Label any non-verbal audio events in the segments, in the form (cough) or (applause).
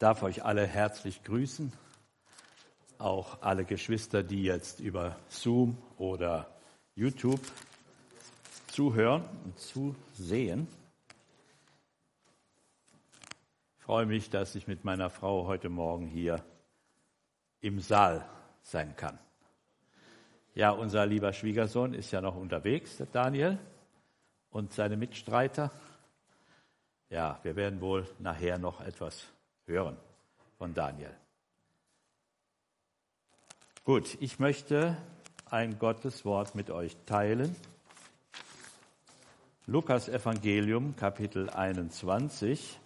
darf euch alle herzlich grüßen, auch alle Geschwister, die jetzt über Zoom oder YouTube zuhören und zusehen. Ich freue mich, dass ich mit meiner Frau heute Morgen hier im Saal sein kann. Ja, unser lieber Schwiegersohn ist ja noch unterwegs, der Daniel, und seine Mitstreiter. Ja, wir werden wohl nachher noch etwas hören von Daniel. Gut, ich möchte ein Gotteswort mit euch teilen. Lukas Evangelium, Kapitel 21.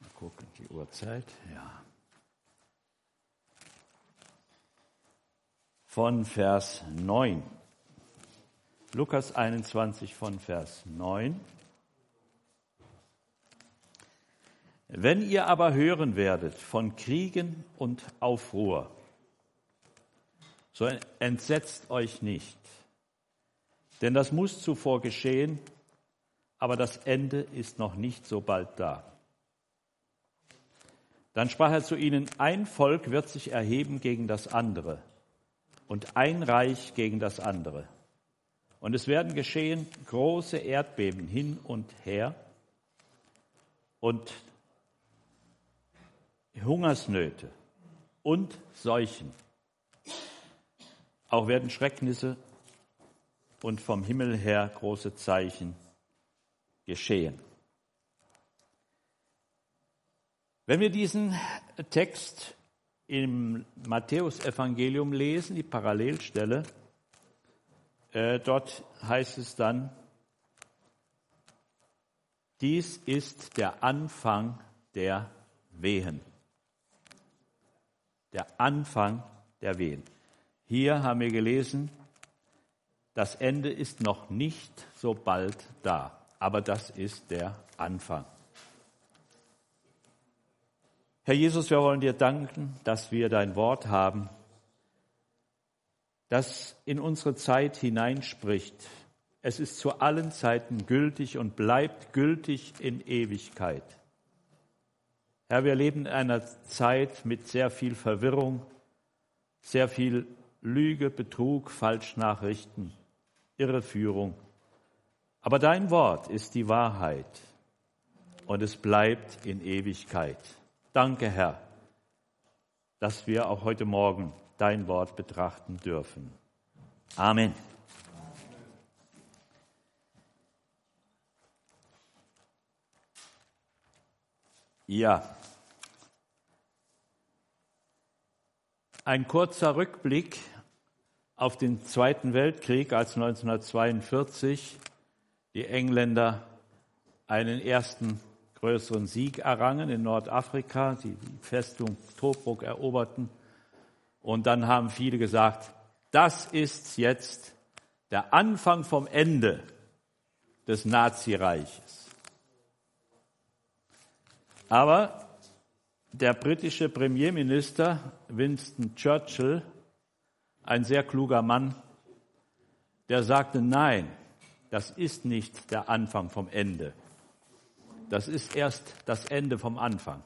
Mal gucken, die Uhrzeit. Ja. Von Vers 9. Lukas 21 von Vers 9. Wenn ihr aber hören werdet von Kriegen und Aufruhr, so entsetzt euch nicht, denn das muss zuvor geschehen, aber das Ende ist noch nicht so bald da. Dann sprach er zu ihnen, ein Volk wird sich erheben gegen das andere und ein Reich gegen das andere. Und es werden geschehen große Erdbeben hin und her und Hungersnöte und Seuchen. Auch werden Schrecknisse und vom Himmel her große Zeichen geschehen. Wenn wir diesen Text im Matthäusevangelium lesen, die Parallelstelle, äh, dort heißt es dann, dies ist der Anfang der Wehen der Anfang der Wehen. Hier haben wir gelesen, das Ende ist noch nicht so bald da, aber das ist der Anfang. Herr Jesus, wir wollen dir danken, dass wir dein Wort haben, das in unsere Zeit hineinspricht. Es ist zu allen Zeiten gültig und bleibt gültig in Ewigkeit. Herr, wir leben in einer Zeit mit sehr viel Verwirrung, sehr viel Lüge, Betrug, Falschnachrichten, Irreführung. Aber dein Wort ist die Wahrheit und es bleibt in Ewigkeit. Danke, Herr, dass wir auch heute Morgen dein Wort betrachten dürfen. Amen. Ja, Ein kurzer Rückblick auf den Zweiten Weltkrieg, als 1942 die Engländer einen ersten größeren Sieg errangen in Nordafrika, die Festung Tobruk eroberten. Und dann haben viele gesagt, das ist jetzt der Anfang vom Ende des Nazireiches. Aber der britische Premierminister Winston Churchill, ein sehr kluger Mann, der sagte, nein, das ist nicht der Anfang vom Ende. Das ist erst das Ende vom Anfang.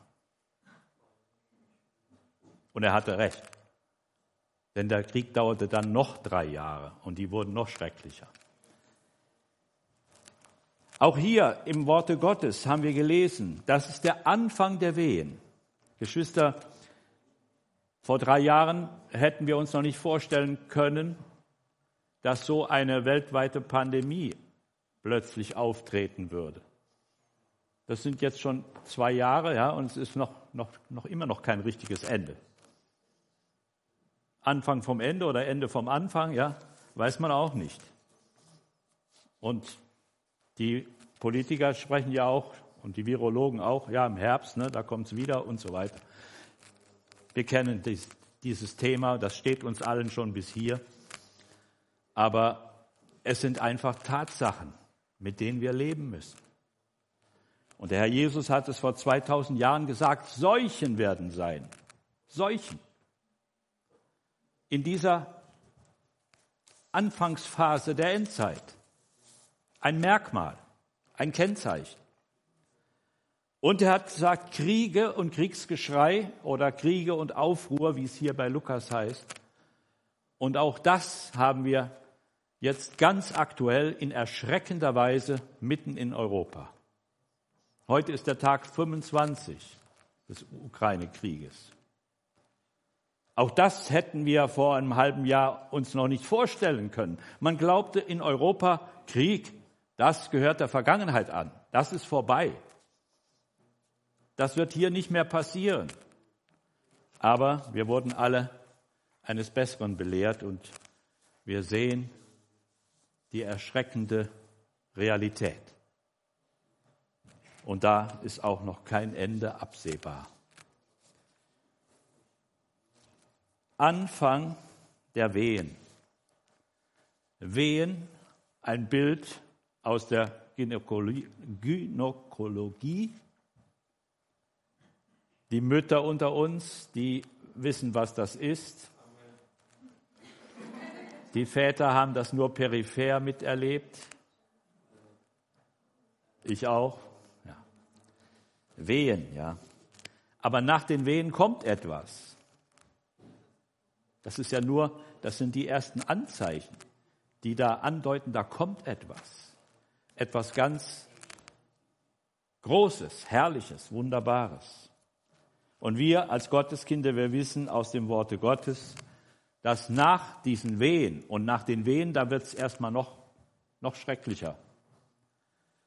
Und er hatte recht. Denn der Krieg dauerte dann noch drei Jahre und die wurden noch schrecklicher. Auch hier im Worte Gottes haben wir gelesen, das ist der Anfang der Wehen. Geschwister, vor drei Jahren hätten wir uns noch nicht vorstellen können, dass so eine weltweite Pandemie plötzlich auftreten würde. Das sind jetzt schon zwei Jahre, ja, und es ist noch, noch, noch immer noch kein richtiges Ende. Anfang vom Ende oder Ende vom Anfang, ja, weiß man auch nicht. Und die Politiker sprechen ja auch und die Virologen auch, ja, im Herbst, ne, da kommt es wieder und so weiter. Wir kennen dies, dieses Thema, das steht uns allen schon bis hier. Aber es sind einfach Tatsachen, mit denen wir leben müssen. Und der Herr Jesus hat es vor 2000 Jahren gesagt, Seuchen werden sein. Seuchen. In dieser Anfangsphase der Endzeit. Ein Merkmal, ein Kennzeichen. Und er hat gesagt, Kriege und Kriegsgeschrei oder Kriege und Aufruhr, wie es hier bei Lukas heißt. Und auch das haben wir jetzt ganz aktuell in erschreckender Weise mitten in Europa. Heute ist der Tag 25 des Ukraine-Krieges. Auch das hätten wir vor einem halben Jahr uns noch nicht vorstellen können. Man glaubte in Europa, Krieg, das gehört der Vergangenheit an. Das ist vorbei. Das wird hier nicht mehr passieren. Aber wir wurden alle eines Besseren belehrt und wir sehen die erschreckende Realität. Und da ist auch noch kein Ende absehbar. Anfang der Wehen. Wehen, ein Bild aus der Gynäkologie. Die Mütter unter uns, die wissen, was das ist. Die Väter haben das nur peripher miterlebt. Ich auch. Ja. Wehen, ja. Aber nach den Wehen kommt etwas. Das ist ja nur, das sind die ersten Anzeichen, die da andeuten, da kommt etwas. Etwas ganz Großes, Herrliches, Wunderbares. Und wir als Gotteskinder, wir wissen aus dem Worte Gottes, dass nach diesen Wehen und nach den Wehen, da wird es erstmal noch, noch schrecklicher.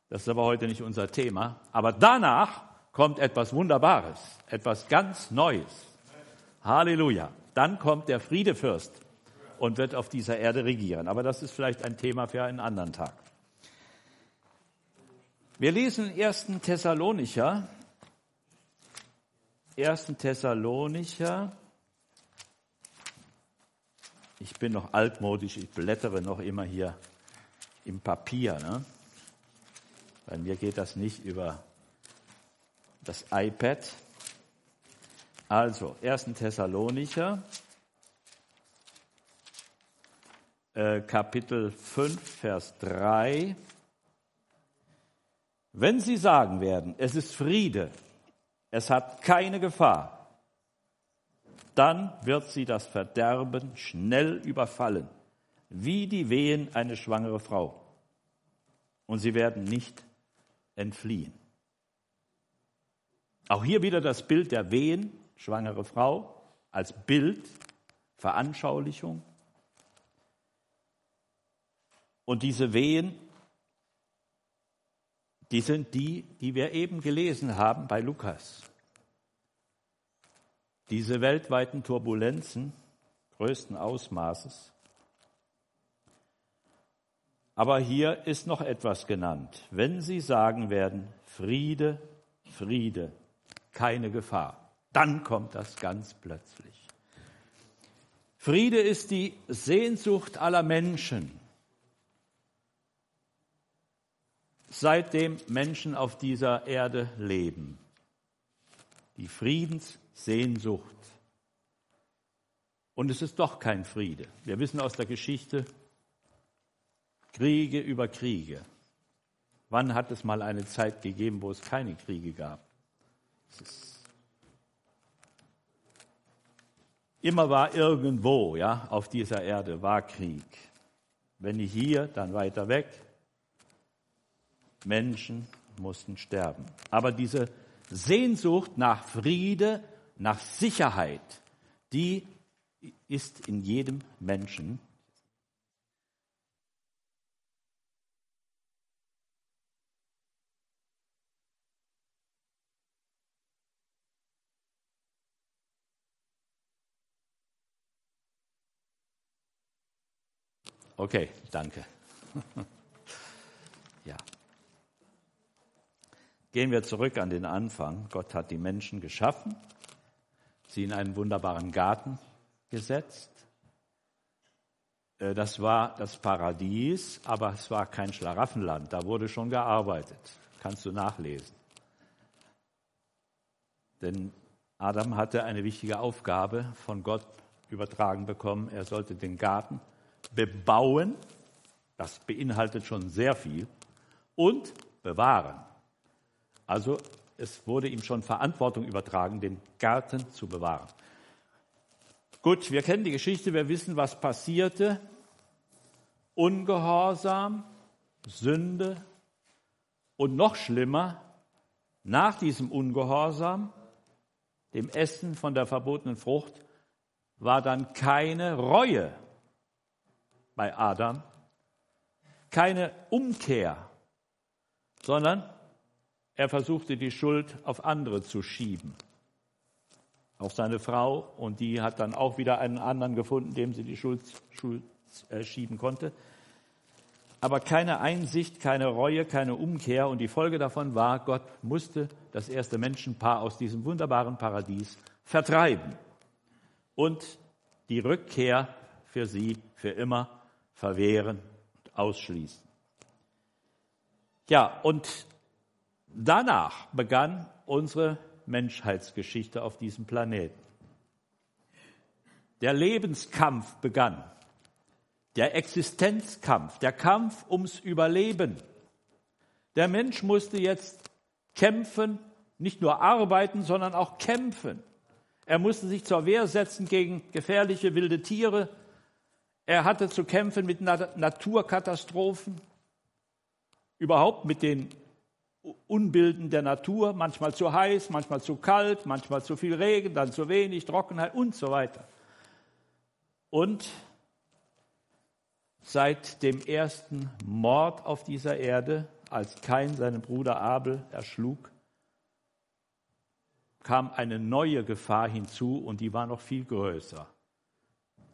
Das ist aber heute nicht unser Thema. Aber danach kommt etwas Wunderbares, etwas ganz Neues. Halleluja. Dann kommt der Friedefürst und wird auf dieser Erde regieren. Aber das ist vielleicht ein Thema für einen anderen Tag. Wir lesen 1. Thessalonicher. 1. Thessalonicher. Ich bin noch altmodisch, ich blättere noch immer hier im Papier. Ne? Bei mir geht das nicht über das iPad. Also, 1. Thessalonicher, äh, Kapitel 5, Vers 3. Wenn Sie sagen werden, es ist Friede, es hat keine Gefahr, dann wird sie das Verderben schnell überfallen, wie die Wehen eine schwangere Frau. Und sie werden nicht entfliehen. Auch hier wieder das Bild der Wehen schwangere Frau als Bild, Veranschaulichung. Und diese Wehen, die sind die, die wir eben gelesen haben bei Lukas. Diese weltweiten Turbulenzen größten Ausmaßes. Aber hier ist noch etwas genannt. Wenn Sie sagen werden, Friede, Friede, keine Gefahr dann kommt das ganz plötzlich. Friede ist die Sehnsucht aller Menschen. Seitdem Menschen auf dieser Erde leben. Die Friedenssehnsucht. Und es ist doch kein Friede. Wir wissen aus der Geschichte Kriege über Kriege. Wann hat es mal eine Zeit gegeben, wo es keine Kriege gab? Immer war irgendwo, ja, auf dieser Erde war Krieg. Wenn nicht hier, dann weiter weg. Menschen mussten sterben. Aber diese Sehnsucht nach Friede, nach Sicherheit, die ist in jedem Menschen Okay, danke. (laughs) ja. Gehen wir zurück an den Anfang. Gott hat die Menschen geschaffen, sie in einen wunderbaren Garten gesetzt. Äh, das war das Paradies, aber es war kein Schlaraffenland. Da wurde schon gearbeitet. Kannst du nachlesen. Denn Adam hatte eine wichtige Aufgabe von Gott übertragen bekommen. Er sollte den Garten bebauen, das beinhaltet schon sehr viel, und bewahren. Also es wurde ihm schon Verantwortung übertragen, den Garten zu bewahren. Gut, wir kennen die Geschichte, wir wissen, was passierte. Ungehorsam, Sünde und noch schlimmer, nach diesem Ungehorsam, dem Essen von der verbotenen Frucht, war dann keine Reue bei Adam, keine Umkehr, sondern er versuchte die Schuld auf andere zu schieben. Auf seine Frau und die hat dann auch wieder einen anderen gefunden, dem sie die Schuld, Schuld äh, schieben konnte. Aber keine Einsicht, keine Reue, keine Umkehr und die Folge davon war, Gott musste das erste Menschenpaar aus diesem wunderbaren Paradies vertreiben und die Rückkehr für sie für immer verwehren und ausschließen. Ja, und danach begann unsere Menschheitsgeschichte auf diesem Planeten. Der Lebenskampf begann, der Existenzkampf, der Kampf ums Überleben. Der Mensch musste jetzt kämpfen, nicht nur arbeiten, sondern auch kämpfen. Er musste sich zur Wehr setzen gegen gefährliche wilde Tiere. Er hatte zu kämpfen mit Naturkatastrophen überhaupt mit den Unbilden der Natur, manchmal zu heiß, manchmal zu kalt, manchmal zu viel Regen, dann zu wenig, Trockenheit und so weiter. Und seit dem ersten Mord auf dieser Erde, als Kain seinen Bruder Abel erschlug, kam eine neue Gefahr hinzu und die war noch viel größer.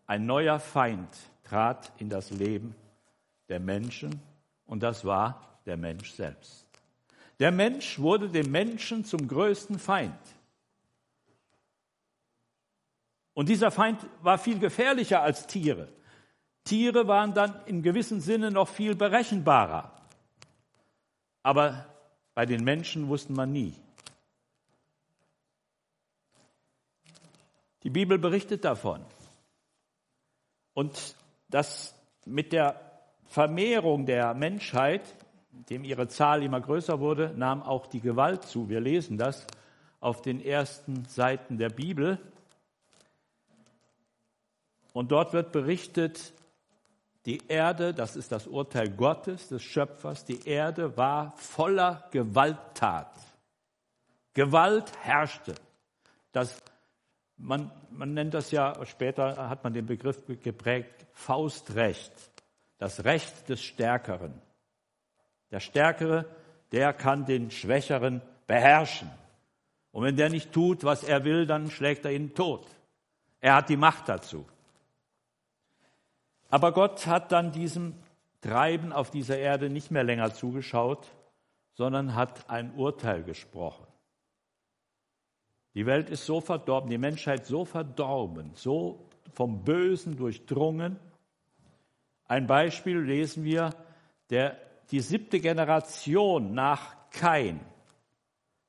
Ein neuer Feind trat in das Leben der Menschen und das war der Mensch selbst. Der Mensch wurde dem Menschen zum größten Feind. Und dieser Feind war viel gefährlicher als Tiere. Tiere waren dann in gewissem Sinne noch viel berechenbarer. Aber bei den Menschen wusste man nie. Die Bibel berichtet davon. Und das mit der Vermehrung der Menschheit dem ihre Zahl immer größer wurde, nahm auch die Gewalt zu. Wir lesen das auf den ersten Seiten der Bibel. Und dort wird berichtet, die Erde, das ist das Urteil Gottes, des Schöpfers, die Erde war voller Gewalttat. Gewalt herrschte. Das, man, man nennt das ja, später hat man den Begriff geprägt, Faustrecht, das Recht des Stärkeren. Der Stärkere, der kann den Schwächeren beherrschen. Und wenn der nicht tut, was er will, dann schlägt er ihn tot. Er hat die Macht dazu. Aber Gott hat dann diesem Treiben auf dieser Erde nicht mehr länger zugeschaut, sondern hat ein Urteil gesprochen. Die Welt ist so verdorben, die Menschheit so verdorben, so vom Bösen durchdrungen. Ein Beispiel lesen wir, der die siebte Generation nach Kain.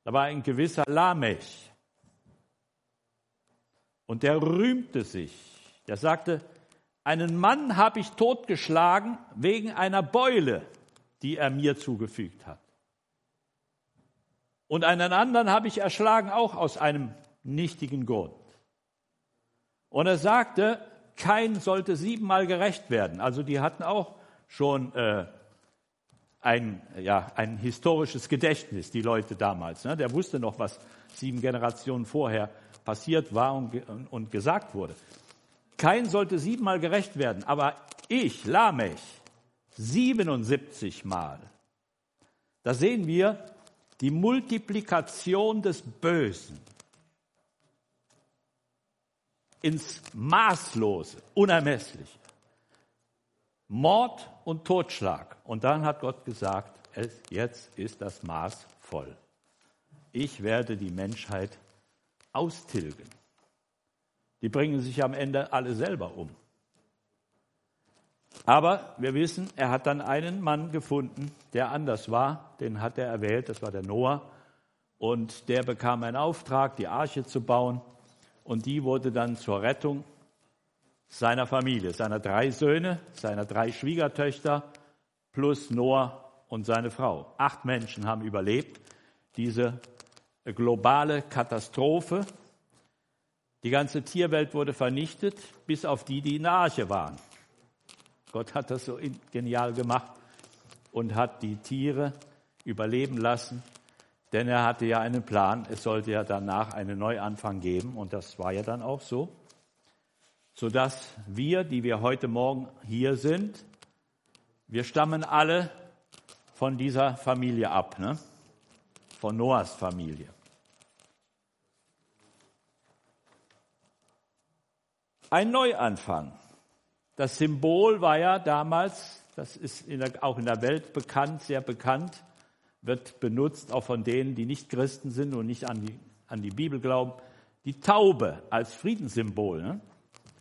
Da war ein gewisser Lamech. Und der rühmte sich. Der sagte, einen Mann habe ich totgeschlagen wegen einer Beule, die er mir zugefügt hat. Und einen anderen habe ich erschlagen, auch aus einem nichtigen Grund. Und er sagte, kein sollte siebenmal gerecht werden. Also die hatten auch schon äh, ein, ja, ein historisches Gedächtnis, die Leute damals. Ne? Der wusste noch, was sieben Generationen vorher passiert war und, und gesagt wurde. Kein sollte siebenmal gerecht werden, aber ich, Lamech, 77 Mal. Da sehen wir die Multiplikation des Bösen ins Maßlose, Unermessliche. Mord und Totschlag. Und dann hat Gott gesagt, es, jetzt ist das Maß voll. Ich werde die Menschheit austilgen. Die bringen sich am Ende alle selber um. Aber wir wissen, er hat dann einen Mann gefunden, der anders war. Den hat er erwählt, das war der Noah. Und der bekam einen Auftrag, die Arche zu bauen. Und die wurde dann zur Rettung seiner Familie, seiner drei Söhne, seiner drei Schwiegertöchter plus Noah und seine Frau. Acht Menschen haben überlebt diese globale Katastrophe. Die ganze Tierwelt wurde vernichtet, bis auf die, die in der Arche waren. Gott hat das so genial gemacht und hat die Tiere überleben lassen, denn er hatte ja einen Plan. Es sollte ja danach einen Neuanfang geben und das war ja dann auch so, sodass wir, die wir heute Morgen hier sind, wir stammen alle von dieser Familie ab, ne? von Noahs Familie. Ein Neuanfang. Das Symbol war ja damals, das ist in der, auch in der Welt bekannt, sehr bekannt, wird benutzt auch von denen, die nicht Christen sind und nicht an die, an die Bibel glauben, die Taube als Friedenssymbol. Ne?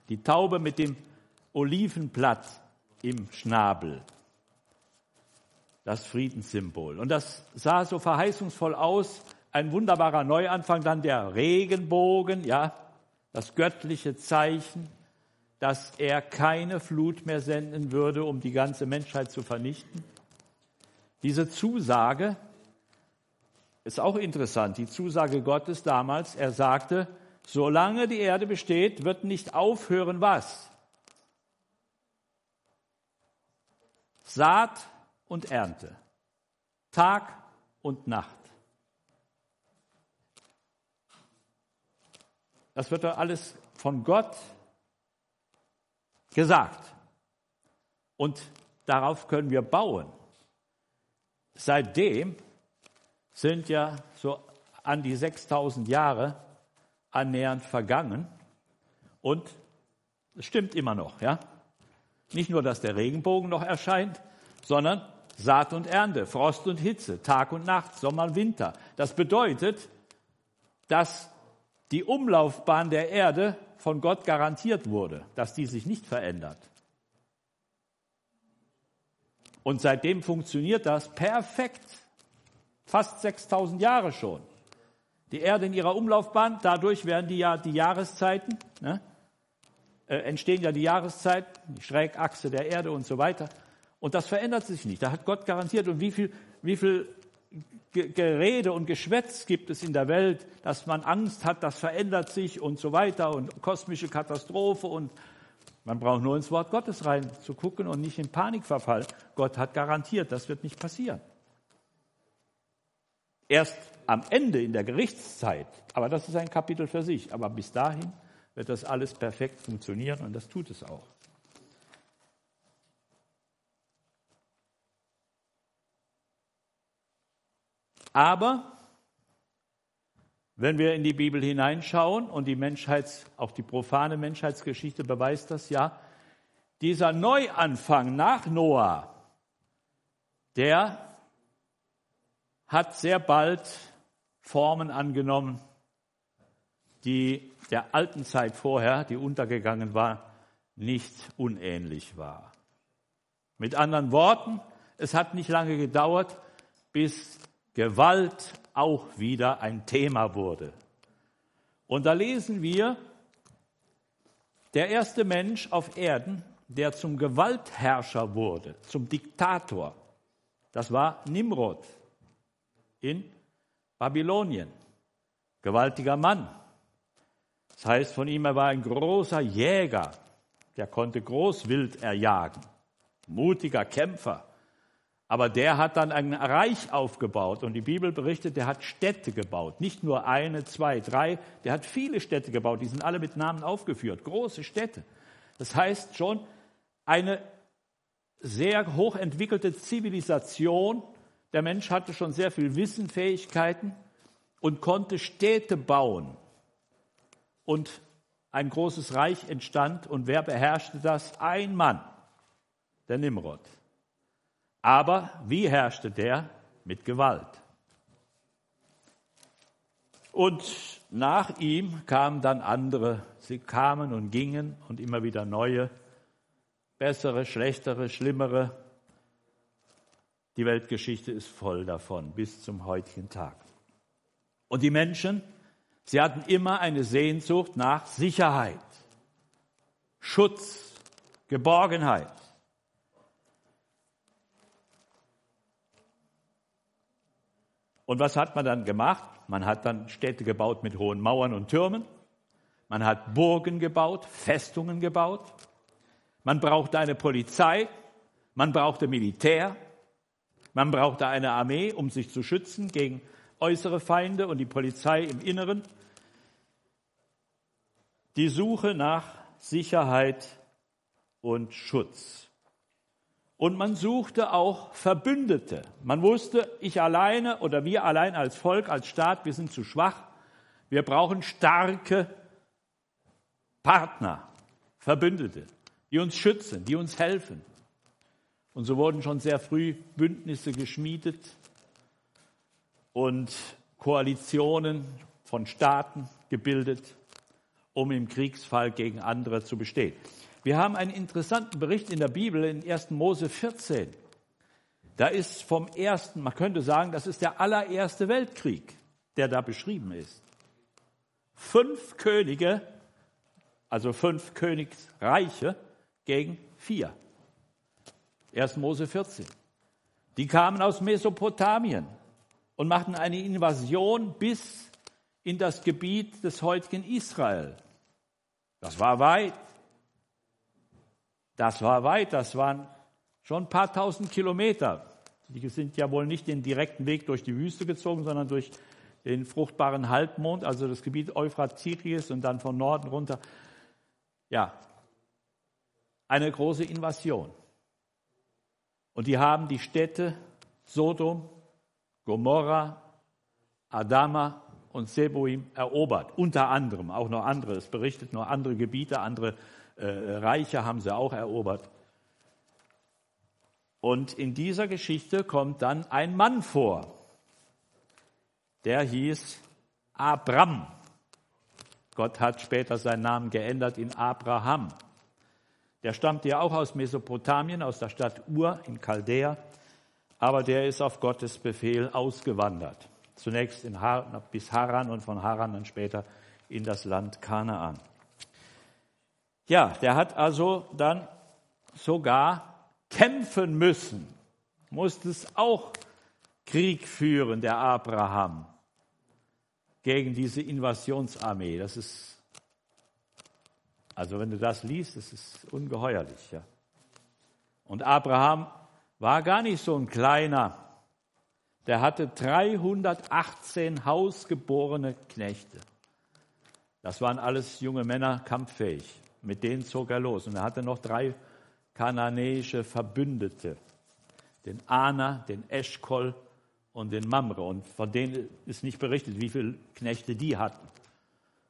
Die Taube mit dem Olivenblatt im Schnabel. Das Friedenssymbol. Und das sah so verheißungsvoll aus. Ein wunderbarer Neuanfang, dann der Regenbogen, ja, das göttliche Zeichen, dass er keine Flut mehr senden würde, um die ganze Menschheit zu vernichten. Diese Zusage ist auch interessant, die Zusage Gottes damals. Er sagte, solange die Erde besteht, wird nicht aufhören was? Saat und Ernte, Tag und Nacht. Das wird doch alles von Gott gesagt. Und darauf können wir bauen. Seitdem sind ja so an die 6000 Jahre annähernd vergangen und es stimmt immer noch, ja? Nicht nur, dass der Regenbogen noch erscheint, sondern Saat und Ernte, Frost und Hitze, Tag und Nacht, Sommer und Winter. Das bedeutet, dass die Umlaufbahn der Erde von Gott garantiert wurde, dass die sich nicht verändert. Und seitdem funktioniert das perfekt. Fast 6000 Jahre schon. Die Erde in ihrer Umlaufbahn, dadurch werden die ja die Jahreszeiten, ne, äh, entstehen ja die Jahreszeiten, die Schrägachse der Erde und so weiter. Und das verändert sich nicht. Da hat Gott garantiert. Und wie viel, wie viel Gerede und Geschwätz gibt es in der Welt, dass man Angst hat, das verändert sich und so weiter und kosmische Katastrophe und man braucht nur ins Wort Gottes rein zu gucken und nicht in Panikverfall. Gott hat garantiert, das wird nicht passieren. Erst am Ende in der Gerichtszeit, aber das ist ein Kapitel für sich, aber bis dahin wird das alles perfekt funktionieren und das tut es auch. Aber wenn wir in die Bibel hineinschauen und die Menschheits, auch die profane Menschheitsgeschichte beweist das ja, dieser Neuanfang nach Noah, der hat sehr bald Formen angenommen, die der alten Zeit vorher, die untergegangen war, nicht unähnlich war. Mit anderen Worten, es hat nicht lange gedauert, bis Gewalt auch wieder ein Thema wurde. Und da lesen wir, der erste Mensch auf Erden, der zum Gewaltherrscher wurde, zum Diktator, das war Nimrod in Babylonien. Gewaltiger Mann. Das heißt von ihm, er war ein großer Jäger, der konnte Großwild erjagen, mutiger Kämpfer. Aber der hat dann ein Reich aufgebaut und die Bibel berichtet, der hat Städte gebaut. Nicht nur eine, zwei, drei, der hat viele Städte gebaut. Die sind alle mit Namen aufgeführt. Große Städte. Das heißt schon eine sehr hochentwickelte Zivilisation. Der Mensch hatte schon sehr viel Wissen, Fähigkeiten und konnte Städte bauen. Und ein großes Reich entstand. Und wer beherrschte das? Ein Mann, der Nimrod. Aber wie herrschte der? Mit Gewalt. Und nach ihm kamen dann andere. Sie kamen und gingen und immer wieder neue, bessere, schlechtere, schlimmere. Die Weltgeschichte ist voll davon bis zum heutigen Tag. Und die Menschen, sie hatten immer eine Sehnsucht nach Sicherheit, Schutz, Geborgenheit. Und was hat man dann gemacht? Man hat dann Städte gebaut mit hohen Mauern und Türmen. Man hat Burgen gebaut, Festungen gebaut. Man brauchte eine Polizei. Man brauchte Militär. Man brauchte eine Armee, um sich zu schützen gegen äußere Feinde und die Polizei im Inneren. Die Suche nach Sicherheit und Schutz. Und man suchte auch Verbündete. Man wusste, ich alleine oder wir allein als Volk, als Staat, wir sind zu schwach. Wir brauchen starke Partner, Verbündete, die uns schützen, die uns helfen. Und so wurden schon sehr früh Bündnisse geschmiedet und Koalitionen von Staaten gebildet, um im Kriegsfall gegen andere zu bestehen. Wir haben einen interessanten Bericht in der Bibel in 1. Mose 14. Da ist vom ersten, man könnte sagen, das ist der allererste Weltkrieg, der da beschrieben ist. Fünf Könige, also fünf Königsreiche gegen vier. 1. Mose 14. Die kamen aus Mesopotamien und machten eine Invasion bis in das Gebiet des heutigen Israel. Das war weit. Das war weit, das waren schon ein paar tausend Kilometer. Die sind ja wohl nicht den direkten Weg durch die Wüste gezogen, sondern durch den fruchtbaren Halbmond, also das Gebiet Euphrat, Tigris und dann von Norden runter. Ja, eine große Invasion. Und die haben die Städte Sodom, Gomorra, Adama und Seboim erobert. Unter anderem, auch noch andere. Es berichtet nur andere Gebiete, andere äh, Reiche haben sie auch erobert. Und in dieser Geschichte kommt dann ein Mann vor, der hieß Abram. Gott hat später seinen Namen geändert in Abraham. Der stammt ja auch aus Mesopotamien, aus der Stadt Ur in Chaldea, aber der ist auf Gottes Befehl ausgewandert. Zunächst in Har bis Haran und von Haran dann später in das Land Kanaan. Ja, der hat also dann sogar kämpfen müssen, musste es auch Krieg führen, der Abraham, gegen diese Invasionsarmee. Das ist, also wenn du das liest, das ist ungeheuerlich. Ja. Und Abraham war gar nicht so ein kleiner. Der hatte 318 hausgeborene Knechte. Das waren alles junge Männer, kampffähig. Mit denen zog er los. Und er hatte noch drei kananäische Verbündete. Den Ana, den Eschkol und den Mamre. Und von denen ist nicht berichtet, wie viele Knechte die hatten.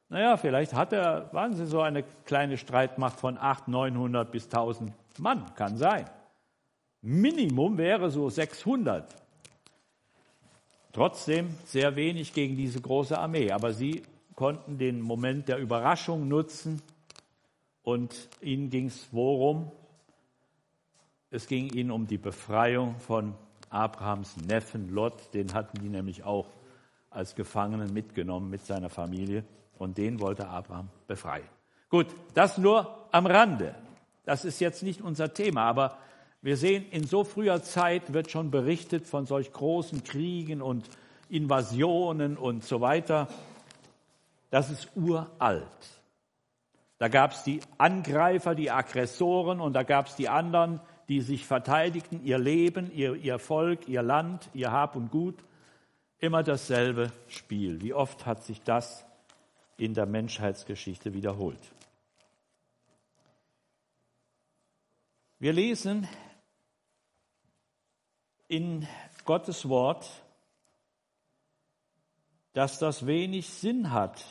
Naja, vielleicht hat er, waren sie so eine kleine Streitmacht von 800, 900 bis 1000 Mann. Kann sein. Minimum wäre so 600. Trotzdem sehr wenig gegen diese große Armee. Aber sie konnten den Moment der Überraschung nutzen und ihnen ging es worum? Es ging ihnen um die Befreiung von Abrahams Neffen Lot. Den hatten die nämlich auch als Gefangenen mitgenommen mit seiner Familie. Und den wollte Abraham befreien. Gut, das nur am Rande. Das ist jetzt nicht unser Thema, aber wir sehen, in so früher Zeit wird schon berichtet von solch großen Kriegen und Invasionen und so weiter. Das ist uralt. Da gab es die Angreifer, die Aggressoren und da gab es die anderen, die sich verteidigten, ihr Leben, ihr, ihr Volk, ihr Land, ihr Hab und Gut. Immer dasselbe Spiel. Wie oft hat sich das in der Menschheitsgeschichte wiederholt? Wir lesen in Gottes Wort, dass das wenig Sinn hat,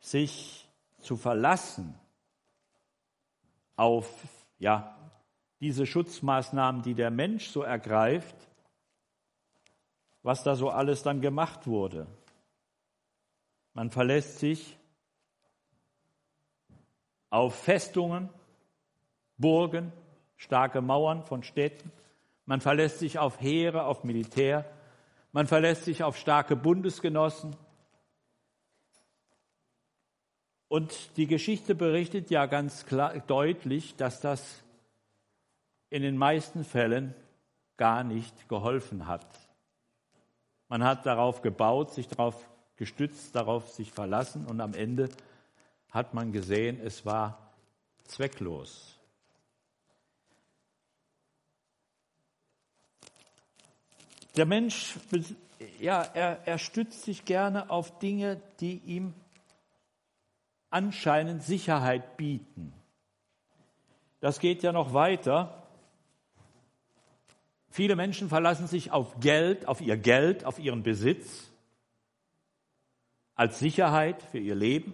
sich zu verlassen auf ja, diese Schutzmaßnahmen, die der Mensch so ergreift, was da so alles dann gemacht wurde. Man verlässt sich auf Festungen, Burgen, starke Mauern von Städten. Man verlässt sich auf Heere, auf Militär. Man verlässt sich auf starke Bundesgenossen, Und die Geschichte berichtet ja ganz klar, deutlich, dass das in den meisten Fällen gar nicht geholfen hat. Man hat darauf gebaut, sich darauf gestützt, darauf sich verlassen und am Ende hat man gesehen, es war zwecklos. Der Mensch, ja, er, er stützt sich gerne auf Dinge, die ihm anscheinend Sicherheit bieten. Das geht ja noch weiter. Viele Menschen verlassen sich auf Geld, auf ihr Geld, auf ihren Besitz als Sicherheit für ihr Leben.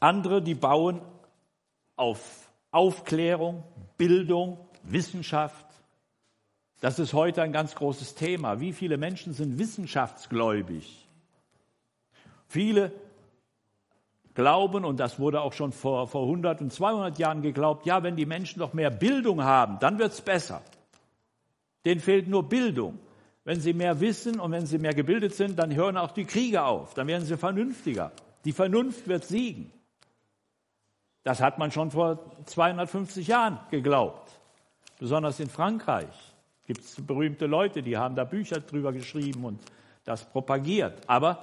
Andere, die bauen auf Aufklärung, Bildung, Wissenschaft. Das ist heute ein ganz großes Thema. Wie viele Menschen sind wissenschaftsgläubig? Viele glauben, und das wurde auch schon vor, vor 100 und 200 Jahren geglaubt, ja, wenn die Menschen noch mehr Bildung haben, dann wird es besser. Denen fehlt nur Bildung. Wenn sie mehr wissen und wenn sie mehr gebildet sind, dann hören auch die Kriege auf, dann werden sie vernünftiger. Die Vernunft wird siegen. Das hat man schon vor 250 Jahren geglaubt. Besonders in Frankreich gibt es berühmte Leute, die haben da Bücher drüber geschrieben und das propagiert. Aber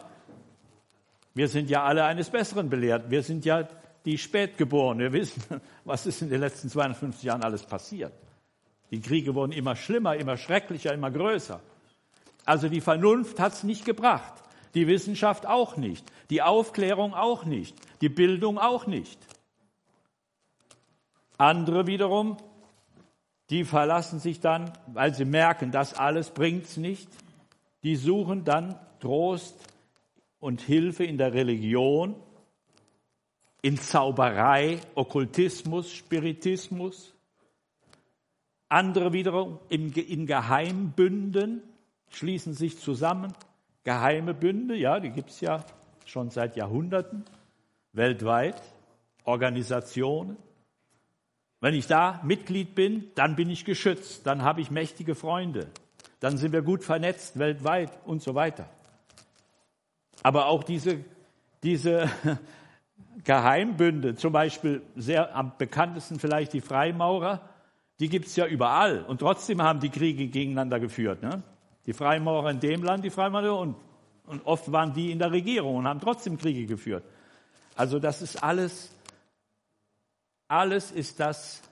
wir sind ja alle eines Besseren belehrt. Wir sind ja die Spätgeborenen. Wir wissen, (laughs) was ist in den letzten 250 Jahren alles passiert. Die Kriege wurden immer schlimmer, immer schrecklicher, immer größer. Also die Vernunft hat es nicht gebracht. Die Wissenschaft auch nicht. Die Aufklärung auch nicht. Die Bildung auch nicht. Andere wiederum, die verlassen sich dann, weil sie merken, das alles bringt's nicht. Die suchen dann Trost und Hilfe in der Religion, in Zauberei, Okkultismus, Spiritismus. Andere wiederum in Geheimbünden schließen sich zusammen. Geheime Bünde, ja, die gibt es ja schon seit Jahrhunderten weltweit. Organisationen. Wenn ich da Mitglied bin, dann bin ich geschützt, dann habe ich mächtige Freunde, dann sind wir gut vernetzt weltweit und so weiter. Aber auch diese, diese (laughs) Geheimbünde, zum Beispiel sehr am bekanntesten vielleicht die Freimaurer, die gibt es ja überall. Und trotzdem haben die Kriege gegeneinander geführt. Ne? Die Freimaurer in dem Land, die Freimaurer und, und oft waren die in der Regierung und haben trotzdem Kriege geführt. Also das ist alles, alles ist das,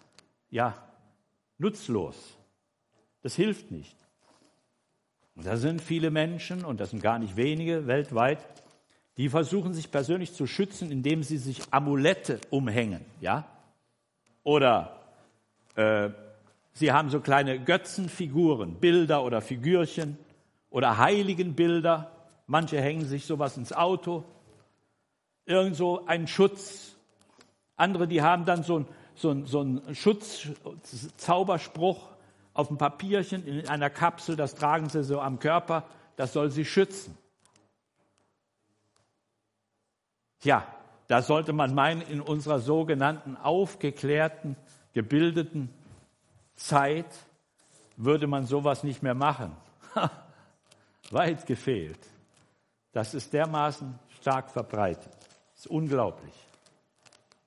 ja, nutzlos. Das hilft nicht. Und da sind viele Menschen, und das sind gar nicht wenige weltweit, die versuchen sich persönlich zu schützen, indem sie sich Amulette umhängen, ja? Oder äh, sie haben so kleine Götzenfiguren, Bilder oder Figürchen oder Heiligenbilder. Manche hängen sich sowas ins Auto. Irgend so ein Schutz. Andere, die haben dann so, so, so einen Schutz-Zauberspruch auf dem Papierchen in einer Kapsel, das tragen sie so am Körper, das soll sie schützen. Tja, da sollte man meinen, in unserer sogenannten aufgeklärten, gebildeten Zeit würde man sowas nicht mehr machen. (laughs) Weit gefehlt. Das ist dermaßen stark verbreitet. Das ist unglaublich.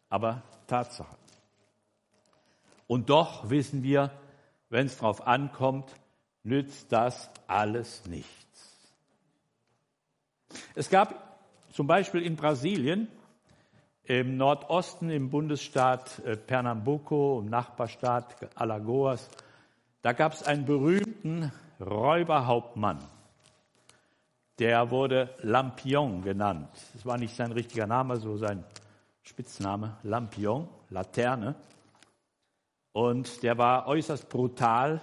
Aber Tatsache. Und doch wissen wir, wenn es darauf ankommt, nützt das alles nichts. Es gab zum Beispiel in Brasilien, im Nordosten, im Bundesstaat äh, Pernambuco, im Nachbarstaat Alagoas, da gab es einen berühmten Räuberhauptmann. Der wurde Lampion genannt. Das war nicht sein richtiger Name, so sein Spitzname, Lampion, Laterne. Und der war äußerst brutal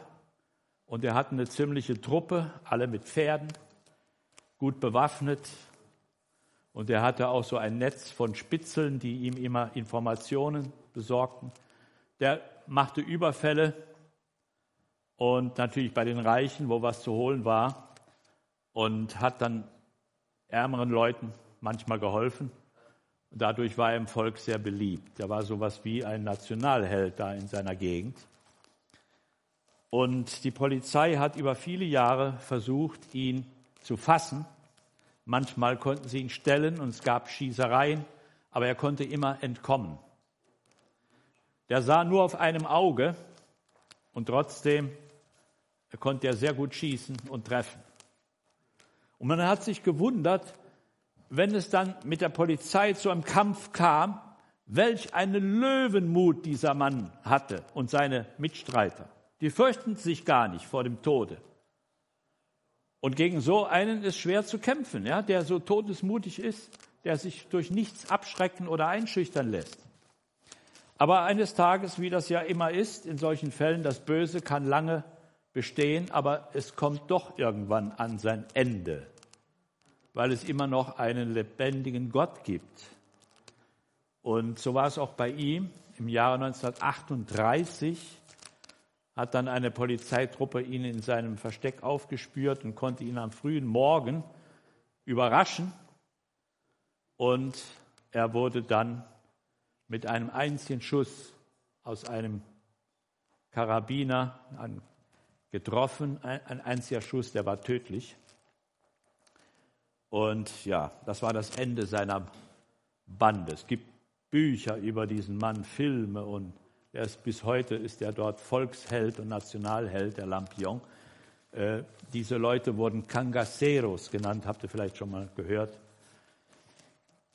und er hatte eine ziemliche Truppe, alle mit Pferden, gut bewaffnet. Und er hatte auch so ein Netz von Spitzeln, die ihm immer Informationen besorgten. Der machte Überfälle und natürlich bei den Reichen, wo was zu holen war, und hat dann ärmeren Leuten manchmal geholfen. Dadurch war er im Volk sehr beliebt. Er war sowas wie ein Nationalheld da in seiner Gegend. Und die Polizei hat über viele Jahre versucht, ihn zu fassen. Manchmal konnten sie ihn stellen und es gab Schießereien, aber er konnte immer entkommen. Der sah nur auf einem Auge und trotzdem konnte er sehr gut schießen und treffen. Und man hat sich gewundert, wenn es dann mit der Polizei zu einem Kampf kam, welch einen Löwenmut dieser Mann hatte und seine Mitstreiter. Die fürchten sich gar nicht vor dem Tode. Und gegen so einen ist schwer zu kämpfen, ja, der so todesmutig ist, der sich durch nichts abschrecken oder einschüchtern lässt. Aber eines Tages, wie das ja immer ist, in solchen Fällen, das Böse kann lange bestehen, aber es kommt doch irgendwann an sein Ende, weil es immer noch einen lebendigen Gott gibt. Und so war es auch bei ihm. Im Jahre 1938 hat dann eine Polizeitruppe ihn in seinem Versteck aufgespürt und konnte ihn am frühen Morgen überraschen. Und er wurde dann mit einem einzigen Schuss aus einem Karabiner getroffen. Ein einziger Schuss, der war tödlich. Und ja, das war das Ende seiner Bande. Es gibt Bücher über diesen Mann, Filme und er ist, bis heute ist er dort Volksheld und Nationalheld, der Lampion. Äh, diese Leute wurden Cangaceros genannt, habt ihr vielleicht schon mal gehört.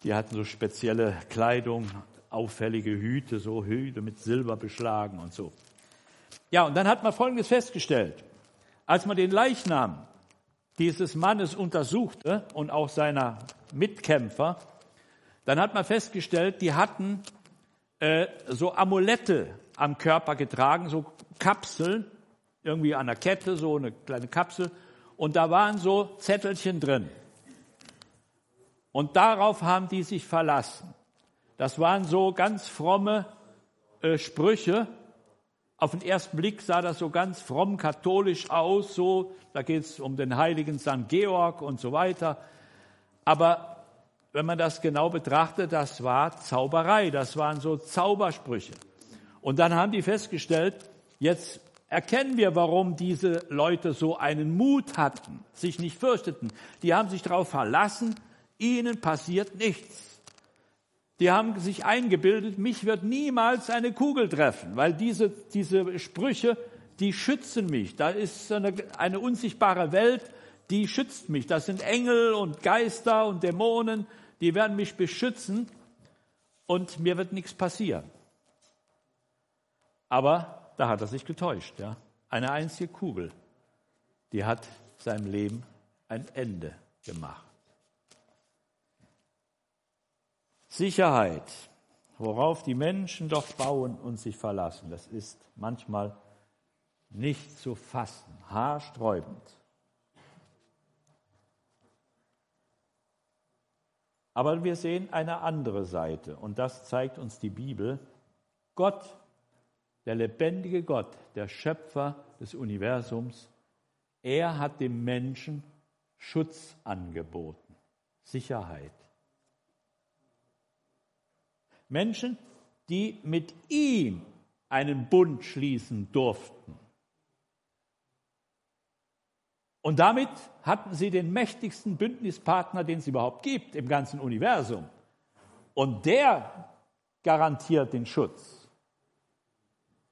Die hatten so spezielle Kleidung, auffällige Hüte, so Hüte mit Silber beschlagen und so. Ja, und dann hat man Folgendes festgestellt. Als man den Leichnam dieses Mannes untersuchte und auch seiner Mitkämpfer, dann hat man festgestellt, die hatten äh, so Amulette am Körper getragen, so Kapseln, irgendwie an der Kette, so eine kleine Kapsel. Und da waren so Zettelchen drin. Und darauf haben die sich verlassen. Das waren so ganz fromme äh, Sprüche. Auf den ersten Blick sah das so ganz fromm katholisch aus, so, da geht es um den heiligen St. Georg und so weiter. Aber wenn man das genau betrachtet, das war Zauberei, das waren so Zaubersprüche. Und dann haben die festgestellt, jetzt erkennen wir, warum diese Leute so einen Mut hatten, sich nicht fürchteten. Die haben sich darauf verlassen, ihnen passiert nichts. Die haben sich eingebildet, mich wird niemals eine Kugel treffen, weil diese, diese Sprüche, die schützen mich. Da ist eine, eine unsichtbare Welt, die schützt mich. Das sind Engel und Geister und Dämonen, die werden mich beschützen und mir wird nichts passieren. Aber da hat er sich getäuscht. Ja? Eine einzige Kugel, die hat seinem Leben ein Ende gemacht. Sicherheit, worauf die Menschen doch bauen und sich verlassen, das ist manchmal nicht zu fassen, haarsträubend. Aber wir sehen eine andere Seite und das zeigt uns die Bibel. Gott, der lebendige Gott, der Schöpfer des Universums, er hat dem Menschen Schutz angeboten, Sicherheit. Menschen, die mit ihm einen Bund schließen durften. Und damit hatten sie den mächtigsten Bündnispartner, den es überhaupt gibt im ganzen Universum. Und der garantiert den Schutz.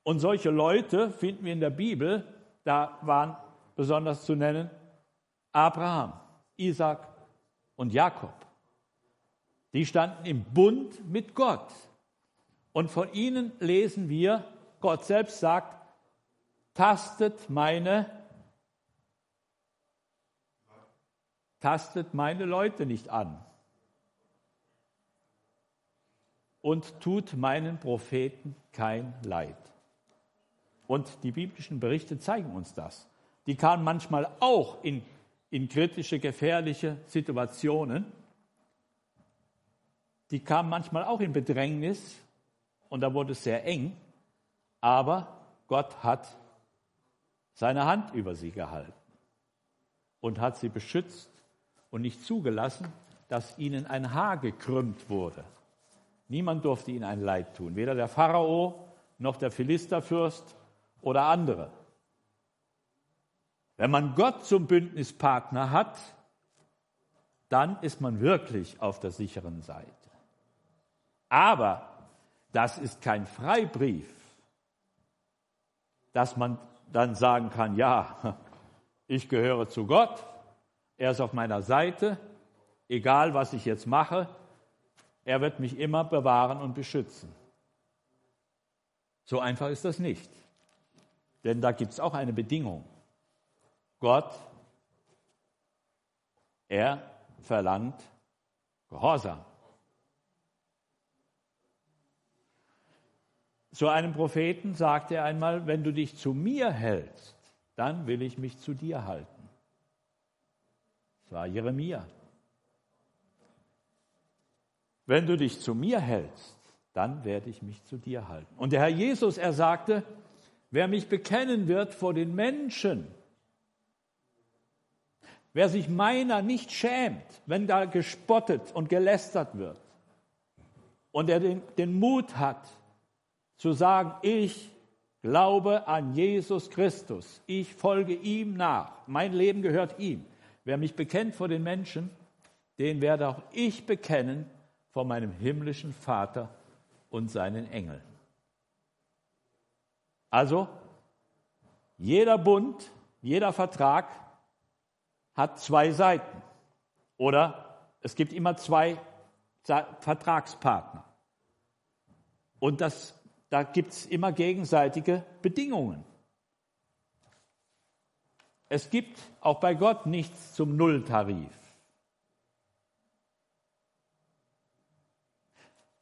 Und solche Leute finden wir in der Bibel, da waren besonders zu nennen Abraham, Isaac und Jakob. Die standen im Bund mit Gott. Und von ihnen lesen wir, Gott selbst sagt, tastet meine tastet meine Leute nicht an und tut meinen Propheten kein Leid. Und die biblischen Berichte zeigen uns das. Die kamen manchmal auch in, in kritische, gefährliche Situationen. Die kamen manchmal auch in Bedrängnis und da wurde es sehr eng. Aber Gott hat seine Hand über sie gehalten und hat sie beschützt und nicht zugelassen, dass ihnen ein Haar gekrümmt wurde. Niemand durfte ihnen ein Leid tun, weder der Pharao noch der Philisterfürst oder andere. Wenn man Gott zum Bündnispartner hat, dann ist man wirklich auf der sicheren Seite. Aber das ist kein Freibrief, dass man dann sagen kann, ja, (laughs) ich gehöre zu Gott, er ist auf meiner Seite, egal was ich jetzt mache, er wird mich immer bewahren und beschützen. So einfach ist das nicht. Denn da gibt es auch eine Bedingung. Gott, er verlangt Gehorsam. Zu einem Propheten sagte er einmal, wenn du dich zu mir hältst, dann will ich mich zu dir halten. War Jeremia. Wenn du dich zu mir hältst, dann werde ich mich zu dir halten. Und der Herr Jesus, er sagte, wer mich bekennen wird vor den Menschen, wer sich meiner nicht schämt, wenn da gespottet und gelästert wird, und er den, den Mut hat, zu sagen, ich glaube an Jesus Christus, ich folge ihm nach, mein Leben gehört ihm. Wer mich bekennt vor den Menschen, den werde auch ich bekennen vor meinem himmlischen Vater und seinen Engeln. Also, jeder Bund, jeder Vertrag hat zwei Seiten. Oder es gibt immer zwei Vertragspartner. Und das da gibt es immer gegenseitige Bedingungen. Es gibt auch bei Gott nichts zum Nulltarif.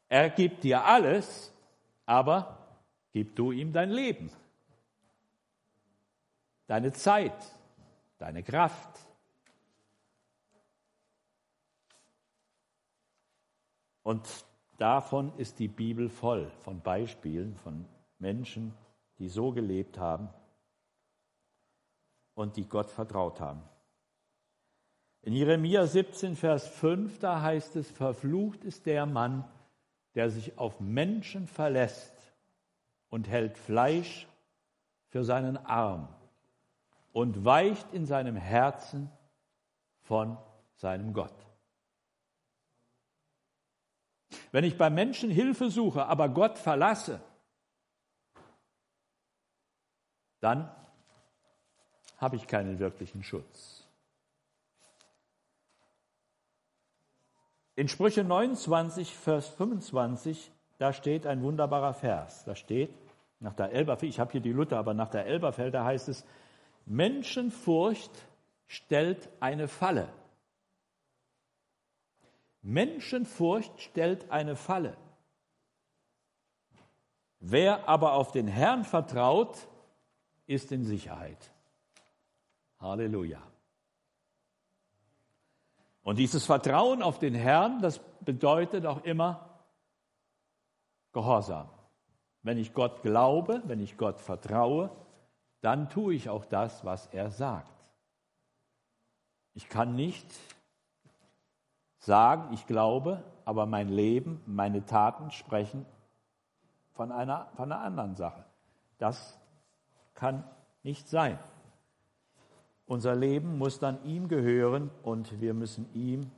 Er gibt dir alles, aber gib du ihm dein Leben, deine Zeit, deine Kraft. Und Davon ist die Bibel voll, von Beispielen von Menschen, die so gelebt haben und die Gott vertraut haben. In Jeremia 17, Vers 5, da heißt es, verflucht ist der Mann, der sich auf Menschen verlässt und hält Fleisch für seinen Arm und weicht in seinem Herzen von seinem Gott. Wenn ich bei Menschen Hilfe suche, aber Gott verlasse, dann habe ich keinen wirklichen Schutz. In Sprüche 29, Vers 25, da steht ein wunderbarer Vers. Da steht, nach der Elberfeld, ich habe hier die Luther, aber nach der Elberfelder heißt es, Menschenfurcht stellt eine Falle. Menschenfurcht stellt eine Falle. Wer aber auf den Herrn vertraut, ist in Sicherheit. Halleluja. Und dieses Vertrauen auf den Herrn, das bedeutet auch immer Gehorsam. Wenn ich Gott glaube, wenn ich Gott vertraue, dann tue ich auch das, was er sagt. Ich kann nicht sagen, ich glaube, aber mein Leben, meine Taten sprechen von einer, von einer anderen Sache. Das kann nicht sein. Unser Leben muss dann ihm gehören und wir müssen ihm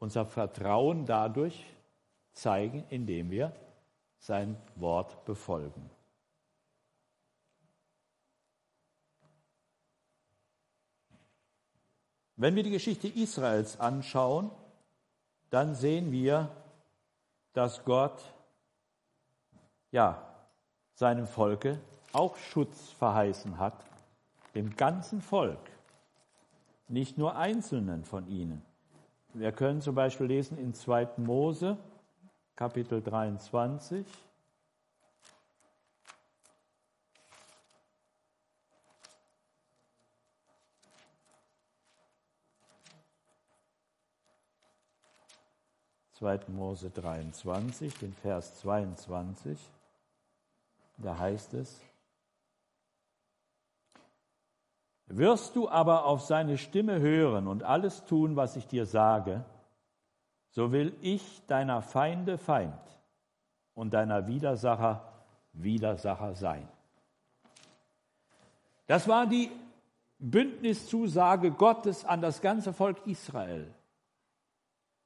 unser Vertrauen dadurch zeigen, indem wir sein Wort befolgen. Wenn wir die Geschichte Israels anschauen, dann sehen wir, dass Gott ja seinem Volke auch Schutz verheißen hat, dem ganzen Volk, nicht nur einzelnen von ihnen. Wir können zum Beispiel lesen in 2. Mose, Kapitel 23. 2. Mose 23, den Vers 22. Da heißt es, Wirst du aber auf seine Stimme hören und alles tun, was ich dir sage, so will ich deiner Feinde Feind und deiner Widersacher Widersacher sein. Das war die Bündniszusage Gottes an das ganze Volk Israel.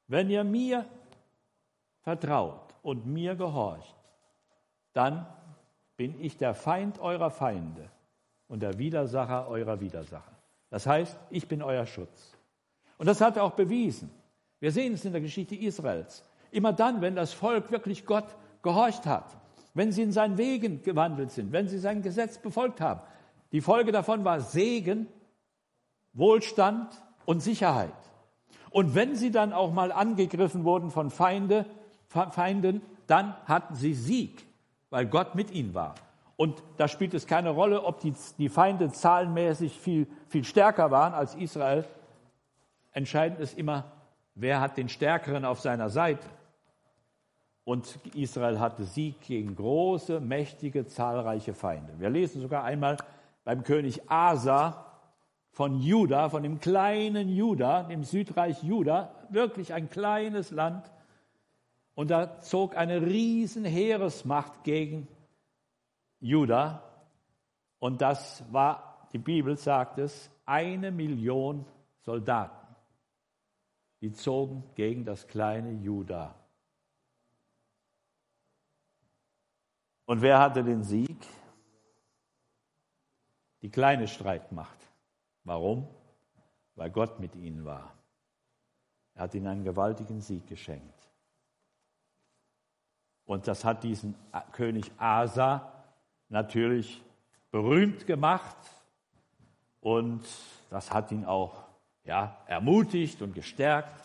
Wenn ihr mir vertraut und mir gehorcht, dann bin ich der Feind eurer Feinde und der Widersacher eurer Widersacher. Das heißt, ich bin euer Schutz. Und das hat er auch bewiesen. Wir sehen es in der Geschichte Israels. Immer dann, wenn das Volk wirklich Gott gehorcht hat, wenn sie in seinen Wegen gewandelt sind, wenn sie sein Gesetz befolgt haben. Die Folge davon war Segen, Wohlstand und Sicherheit. Und wenn sie dann auch mal angegriffen wurden von Feinde, Feinden, dann hatten sie Sieg, weil Gott mit ihnen war. Und da spielt es keine Rolle, ob die, die Feinde zahlenmäßig viel, viel stärker waren als Israel. Entscheidend ist immer, wer hat den Stärkeren auf seiner Seite. Und Israel hatte Sieg gegen große, mächtige, zahlreiche Feinde. Wir lesen sogar einmal beim König Asa von Juda, von dem kleinen Juda, dem Südreich Juda, wirklich ein kleines Land. Und da zog eine riesen Heeresmacht gegen Juda. Und das war, die Bibel sagt es, eine Million Soldaten. Die zogen gegen das kleine Juda. Und wer hatte den Sieg? Die kleine Streitmacht. Warum? Weil Gott mit ihnen war. Er hat ihnen einen gewaltigen Sieg geschenkt. Und das hat diesen König Asa natürlich berühmt gemacht und das hat ihn auch ja, ermutigt und gestärkt.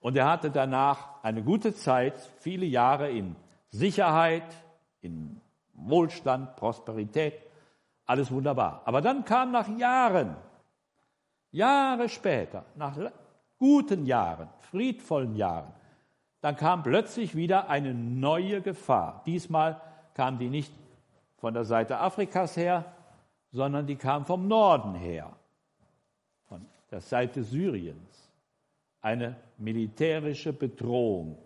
Und er hatte danach eine gute Zeit, viele Jahre in Sicherheit, in Wohlstand, Prosperität, alles wunderbar. Aber dann kam nach Jahren, Jahre später, nach guten Jahren, friedvollen Jahren, dann kam plötzlich wieder eine neue Gefahr. Diesmal kam die nicht von der Seite Afrikas her, sondern die kam vom Norden her, von der Seite Syriens. Eine militärische Bedrohung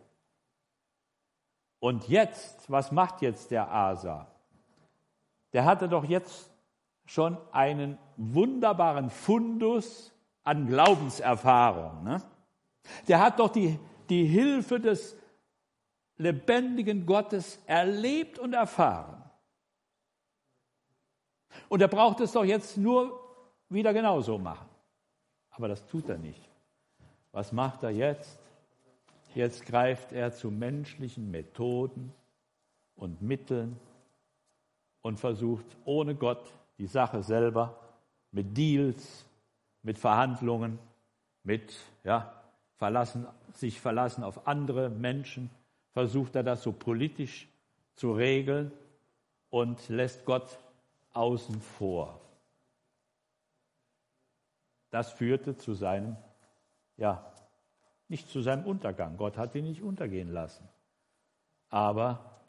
und jetzt, was macht jetzt der Asa? Der hatte doch jetzt schon einen wunderbaren Fundus an Glaubenserfahrung. Ne? Der hat doch die, die Hilfe des lebendigen Gottes erlebt und erfahren. Und er braucht es doch jetzt nur wieder genauso machen. Aber das tut er nicht. Was macht er jetzt? Jetzt greift er zu menschlichen Methoden und Mitteln und versucht ohne Gott die Sache selber mit Deals, mit Verhandlungen, mit ja, verlassen, sich verlassen auf andere Menschen, versucht er das so politisch zu regeln und lässt Gott außen vor. Das führte zu seinem ja, nicht zu seinem Untergang. Gott hat ihn nicht untergehen lassen. Aber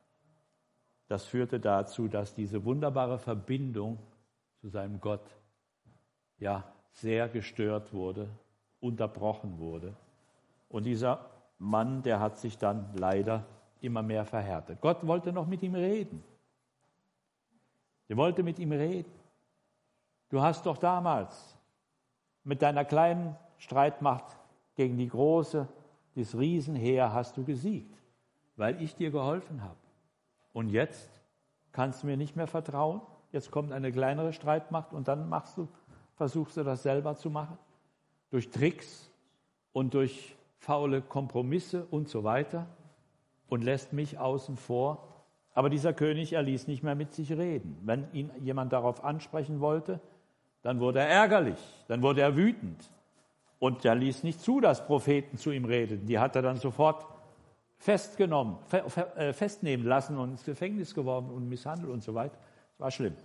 das führte dazu, dass diese wunderbare Verbindung zu seinem Gott ja sehr gestört wurde, unterbrochen wurde. Und dieser Mann, der hat sich dann leider immer mehr verhärtet. Gott wollte noch mit ihm reden. Er wollte mit ihm reden. Du hast doch damals mit deiner kleinen Streitmacht gegen die große, das Riesenheer hast du gesiegt, weil ich dir geholfen habe. Und jetzt kannst du mir nicht mehr vertrauen. Jetzt kommt eine kleinere Streitmacht und dann machst du, versuchst du das selber zu machen. Durch Tricks und durch faule Kompromisse und so weiter und lässt mich außen vor. Aber dieser König, er ließ nicht mehr mit sich reden. Wenn ihn jemand darauf ansprechen wollte, dann wurde er ärgerlich, dann wurde er wütend. Und er ließ nicht zu, dass Propheten zu ihm redeten. Die hat er dann sofort festgenommen, äh, festnehmen lassen und ins Gefängnis geworfen und misshandelt und so weiter. Das war schlimm.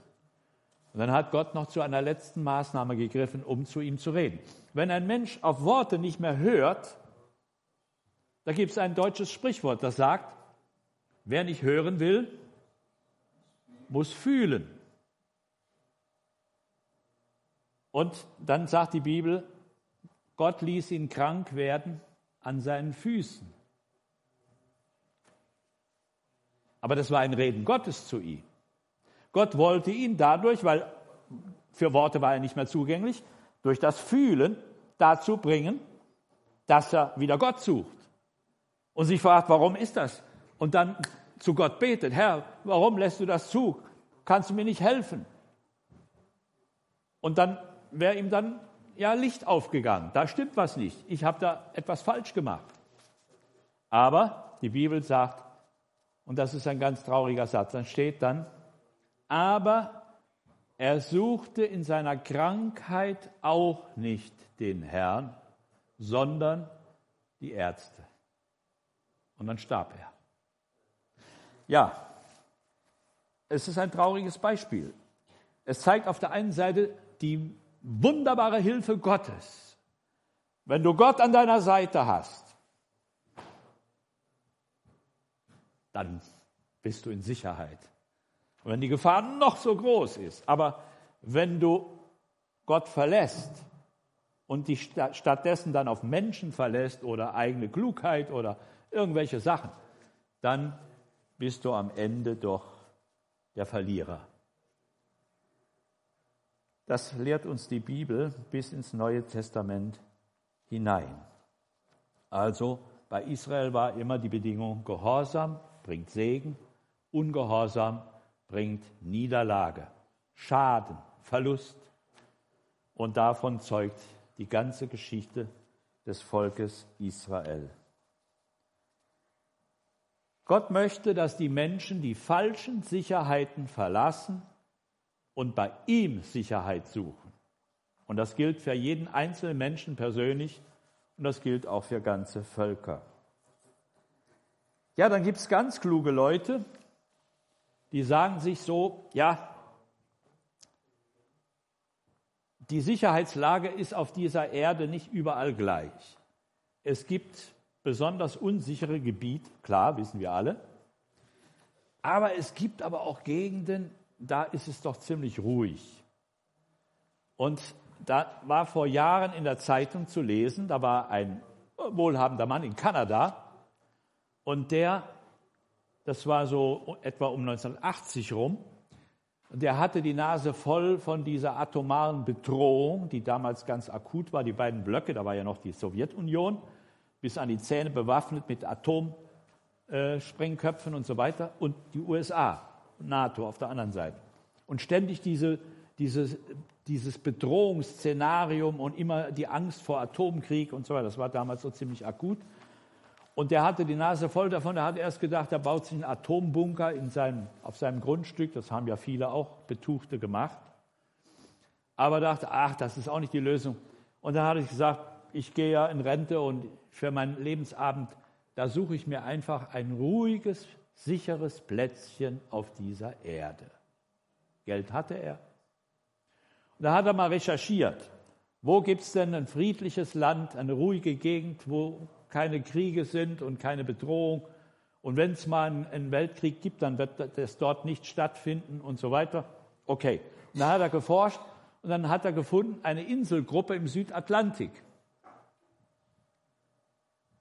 Und dann hat Gott noch zu einer letzten Maßnahme gegriffen, um zu ihm zu reden. Wenn ein Mensch auf Worte nicht mehr hört, da gibt es ein deutsches Sprichwort, das sagt, wer nicht hören will, muss fühlen. Und dann sagt die Bibel, Gott ließ ihn krank werden an seinen Füßen. Aber das war ein Reden Gottes zu ihm. Gott wollte ihn dadurch, weil für Worte war er nicht mehr zugänglich, durch das Fühlen dazu bringen, dass er wieder Gott sucht und sich fragt, warum ist das? Und dann zu Gott betet, Herr, warum lässt du das zu? Kannst du mir nicht helfen? Und dann, wer ihm dann ja, Licht aufgegangen. Da stimmt was nicht. Ich habe da etwas falsch gemacht. Aber die Bibel sagt, und das ist ein ganz trauriger Satz, dann steht dann, aber er suchte in seiner Krankheit auch nicht den Herrn, sondern die Ärzte. Und dann starb er. Ja, es ist ein trauriges Beispiel. Es zeigt auf der einen Seite die wunderbare Hilfe Gottes. Wenn du Gott an deiner Seite hast, dann bist du in Sicherheit. Und wenn die Gefahr noch so groß ist, aber wenn du Gott verlässt und dich stattdessen dann auf Menschen verlässt oder eigene Klugheit oder irgendwelche Sachen, dann bist du am Ende doch der Verlierer. Das lehrt uns die Bibel bis ins Neue Testament hinein. Also bei Israel war immer die Bedingung Gehorsam bringt Segen, Ungehorsam bringt Niederlage, Schaden, Verlust. Und davon zeugt die ganze Geschichte des Volkes Israel. Gott möchte, dass die Menschen die falschen Sicherheiten verlassen und bei ihm Sicherheit suchen. Und das gilt für jeden einzelnen Menschen persönlich und das gilt auch für ganze Völker. Ja, dann gibt es ganz kluge Leute, die sagen sich so, ja, die Sicherheitslage ist auf dieser Erde nicht überall gleich. Es gibt besonders unsichere Gebiete, klar, wissen wir alle. Aber es gibt aber auch Gegenden, da ist es doch ziemlich ruhig. Und da war vor Jahren in der Zeitung zu lesen, da war ein wohlhabender Mann in Kanada, und der, das war so etwa um 1980 rum, der hatte die Nase voll von dieser atomaren Bedrohung, die damals ganz akut war. Die beiden Blöcke, da war ja noch die Sowjetunion, bis an die Zähne bewaffnet mit Atomsprengköpfen und so weiter, und die USA, NATO auf der anderen Seite. Und ständig diese, dieses, dieses Bedrohungsszenarium und immer die Angst vor Atomkrieg und so weiter. Das war damals so ziemlich akut. Und der hatte die Nase voll davon. Er hat erst gedacht, er baut sich einen Atombunker in seinem, auf seinem Grundstück. Das haben ja viele auch Betuchte gemacht. Aber dachte, ach, das ist auch nicht die Lösung. Und dann hatte ich gesagt, ich gehe ja in Rente und für meinen Lebensabend, da suche ich mir einfach ein ruhiges, sicheres Plätzchen auf dieser Erde. Geld hatte er. Und da hat er mal recherchiert, wo gibt es denn ein friedliches Land, eine ruhige Gegend, wo keine Kriege sind und keine Bedrohung. Und wenn es mal einen Weltkrieg gibt, dann wird das dort nicht stattfinden und so weiter. Okay. Und dann hat er geforscht und dann hat er gefunden eine Inselgruppe im Südatlantik.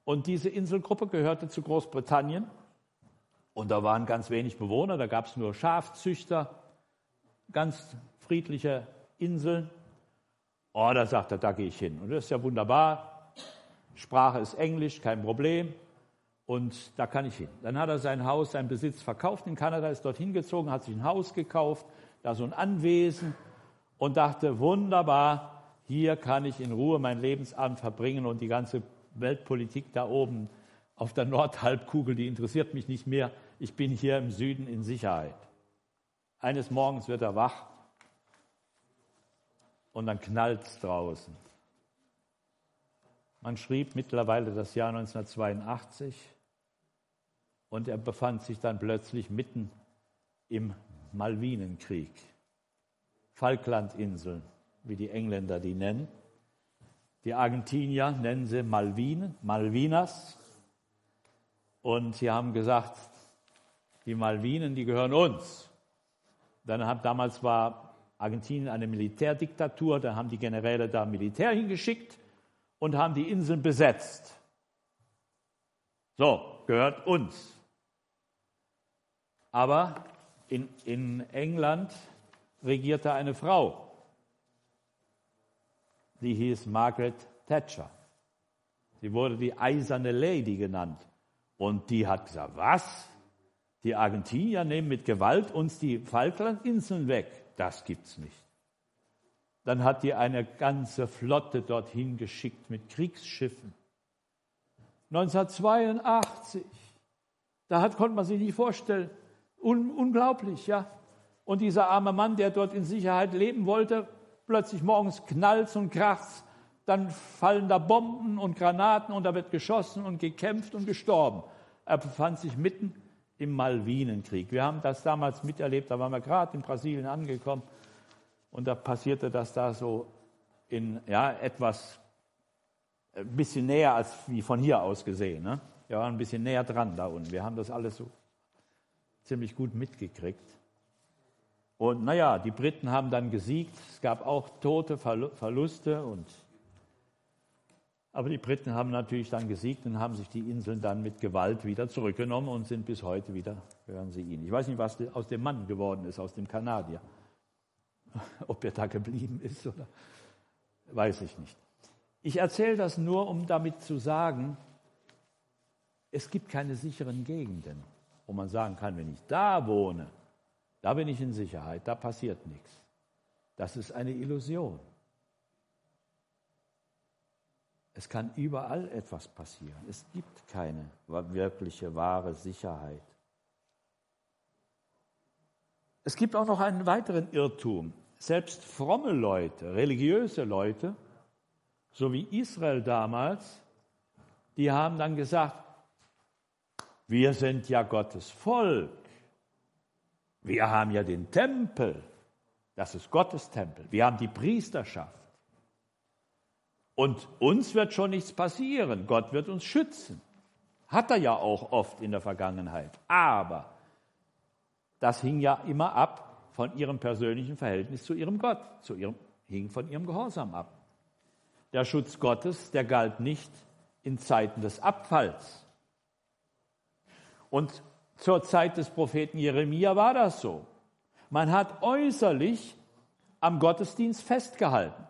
Und diese Inselgruppe gehörte zu Großbritannien. Und da waren ganz wenig Bewohner, da gab es nur Schafzüchter, ganz friedliche Inseln. Oh, da sagt er, da gehe ich hin. Und das ist ja wunderbar. Sprache ist Englisch, kein Problem. Und da kann ich hin. Dann hat er sein Haus, seinen Besitz verkauft in Kanada, ist dorthin gezogen, hat sich ein Haus gekauft, da so ein Anwesen und dachte, wunderbar, hier kann ich in Ruhe mein Lebensabend verbringen und die ganze Weltpolitik da oben auf der Nordhalbkugel, die interessiert mich nicht mehr. Ich bin hier im Süden in Sicherheit. Eines Morgens wird er wach und dann knallt es draußen. Man schrieb mittlerweile das Jahr 1982 und er befand sich dann plötzlich mitten im Malvinenkrieg. Falklandinseln, wie die Engländer die nennen. Die Argentinier nennen sie Malvinen, Malvinas. Und sie haben gesagt, die Malvinen, die gehören uns. Dann hat, damals war Argentinien eine Militärdiktatur, da haben die Generäle da Militär hingeschickt und haben die Inseln besetzt. So, gehört uns. Aber in, in England regierte eine Frau, die hieß Margaret Thatcher. Sie wurde die eiserne Lady genannt. Und die hat gesagt, was? Die Argentinier nehmen mit Gewalt uns die Falklandinseln weg. Das gibt's nicht. Dann hat die eine ganze Flotte dorthin geschickt mit Kriegsschiffen. 1982, da hat, konnte man sich nicht vorstellen. Un, unglaublich, ja. Und dieser arme Mann, der dort in Sicherheit leben wollte, plötzlich morgens knallt und kracht, dann fallen da Bomben und Granaten und da wird geschossen und gekämpft und gestorben. Er befand sich mitten im Malvinenkrieg. Wir haben das damals miterlebt, da waren wir gerade in Brasilien angekommen und da passierte das da so in ja, etwas ein bisschen näher als wie von hier aus gesehen. Ne? Wir waren ein bisschen näher dran da unten. Wir haben das alles so ziemlich gut mitgekriegt. Und naja, die Briten haben dann gesiegt. Es gab auch Tote, Verluste. Und, aber die Briten haben natürlich dann gesiegt und haben sich die Inseln dann mit Gewalt wieder zurückgenommen und sind bis heute wieder, hören Sie ihn. Ich weiß nicht, was aus dem Mann geworden ist, aus dem Kanadier. (laughs) Ob er da geblieben ist oder weiß ich nicht. Ich erzähle das nur, um damit zu sagen, es gibt keine sicheren Gegenden wo man sagen kann, wenn ich da wohne, da bin ich in Sicherheit, da passiert nichts. Das ist eine Illusion. Es kann überall etwas passieren. Es gibt keine wirkliche, wahre Sicherheit. Es gibt auch noch einen weiteren Irrtum. Selbst fromme Leute, religiöse Leute, so wie Israel damals, die haben dann gesagt, wir sind ja Gottes Volk. Wir haben ja den Tempel. Das ist Gottes Tempel. Wir haben die Priesterschaft. Und uns wird schon nichts passieren. Gott wird uns schützen. Hat er ja auch oft in der Vergangenheit. Aber das hing ja immer ab von ihrem persönlichen Verhältnis zu ihrem Gott, zu ihrem, hing von ihrem Gehorsam ab. Der Schutz Gottes, der galt nicht in Zeiten des Abfalls. Und zur Zeit des Propheten Jeremia war das so. Man hat äußerlich am Gottesdienst festgehalten.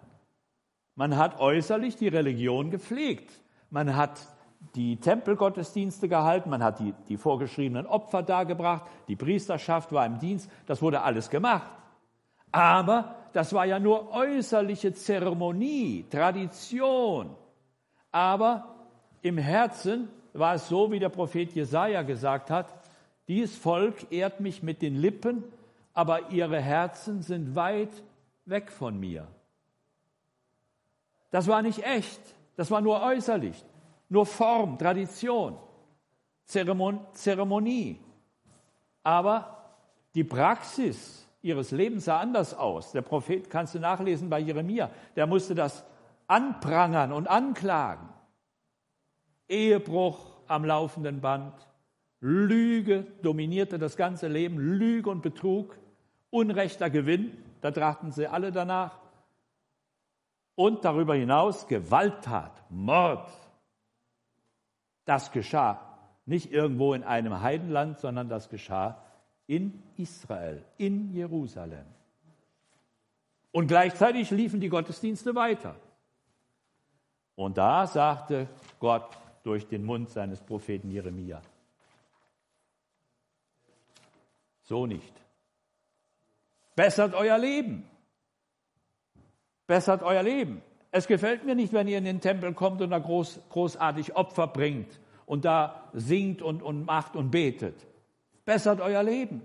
Man hat äußerlich die Religion gepflegt. Man hat die Tempelgottesdienste gehalten, man hat die, die vorgeschriebenen Opfer dargebracht, die Priesterschaft war im Dienst, das wurde alles gemacht. Aber das war ja nur äußerliche Zeremonie, Tradition. Aber im Herzen war es so, wie der Prophet Jesaja gesagt hat: Dieses Volk ehrt mich mit den Lippen, aber ihre Herzen sind weit weg von mir. Das war nicht echt, das war nur äußerlich, nur Form, Tradition, Zeremon Zeremonie. Aber die Praxis ihres Lebens sah anders aus. Der Prophet kannst du nachlesen bei Jeremia, der musste das anprangern und anklagen. Ehebruch am laufenden Band. Lüge dominierte das ganze Leben, Lüge und Betrug, unrechter Gewinn, da trachten sie alle danach. Und darüber hinaus Gewalttat, Mord. Das geschah nicht irgendwo in einem Heidenland, sondern das geschah in Israel, in Jerusalem. Und gleichzeitig liefen die Gottesdienste weiter. Und da sagte Gott, durch den Mund seines Propheten Jeremia. So nicht. Bessert euer Leben. Bessert euer Leben. Es gefällt mir nicht, wenn ihr in den Tempel kommt und da groß, großartig Opfer bringt und da singt und, und macht und betet. Bessert euer Leben.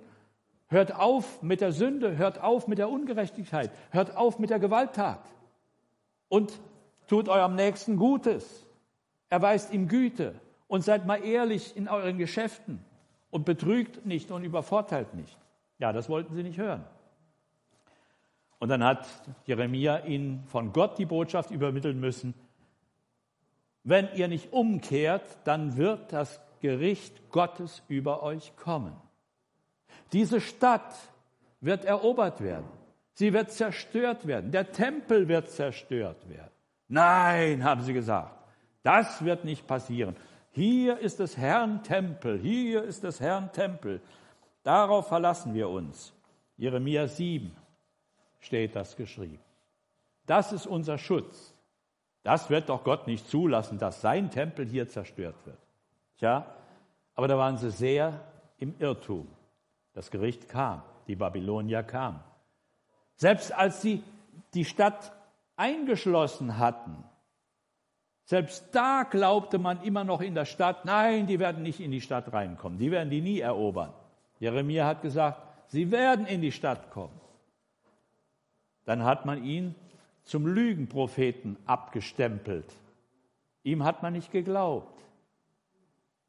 Hört auf mit der Sünde, hört auf mit der Ungerechtigkeit, hört auf mit der Gewalttat und tut eurem Nächsten Gutes erweist ihm Güte und seid mal ehrlich in euren Geschäften und betrügt nicht und übervorteilt nicht. Ja, das wollten sie nicht hören. Und dann hat Jeremia ihnen von Gott die Botschaft übermitteln müssen, wenn ihr nicht umkehrt, dann wird das Gericht Gottes über euch kommen. Diese Stadt wird erobert werden. Sie wird zerstört werden. Der Tempel wird zerstört werden. Nein, haben sie gesagt. Das wird nicht passieren. Hier ist des Herrn Tempel, hier ist des Herrn Tempel. Darauf verlassen wir uns. Jeremia 7 steht das geschrieben. Das ist unser Schutz. Das wird doch Gott nicht zulassen, dass sein Tempel hier zerstört wird. Tja, aber da waren sie sehr im Irrtum. Das Gericht kam, die Babylonier kamen. Selbst als sie die Stadt eingeschlossen hatten, selbst da glaubte man immer noch in der Stadt, nein, die werden nicht in die Stadt reinkommen, die werden die nie erobern. Jeremia hat gesagt, sie werden in die Stadt kommen. Dann hat man ihn zum Lügenpropheten abgestempelt. Ihm hat man nicht geglaubt,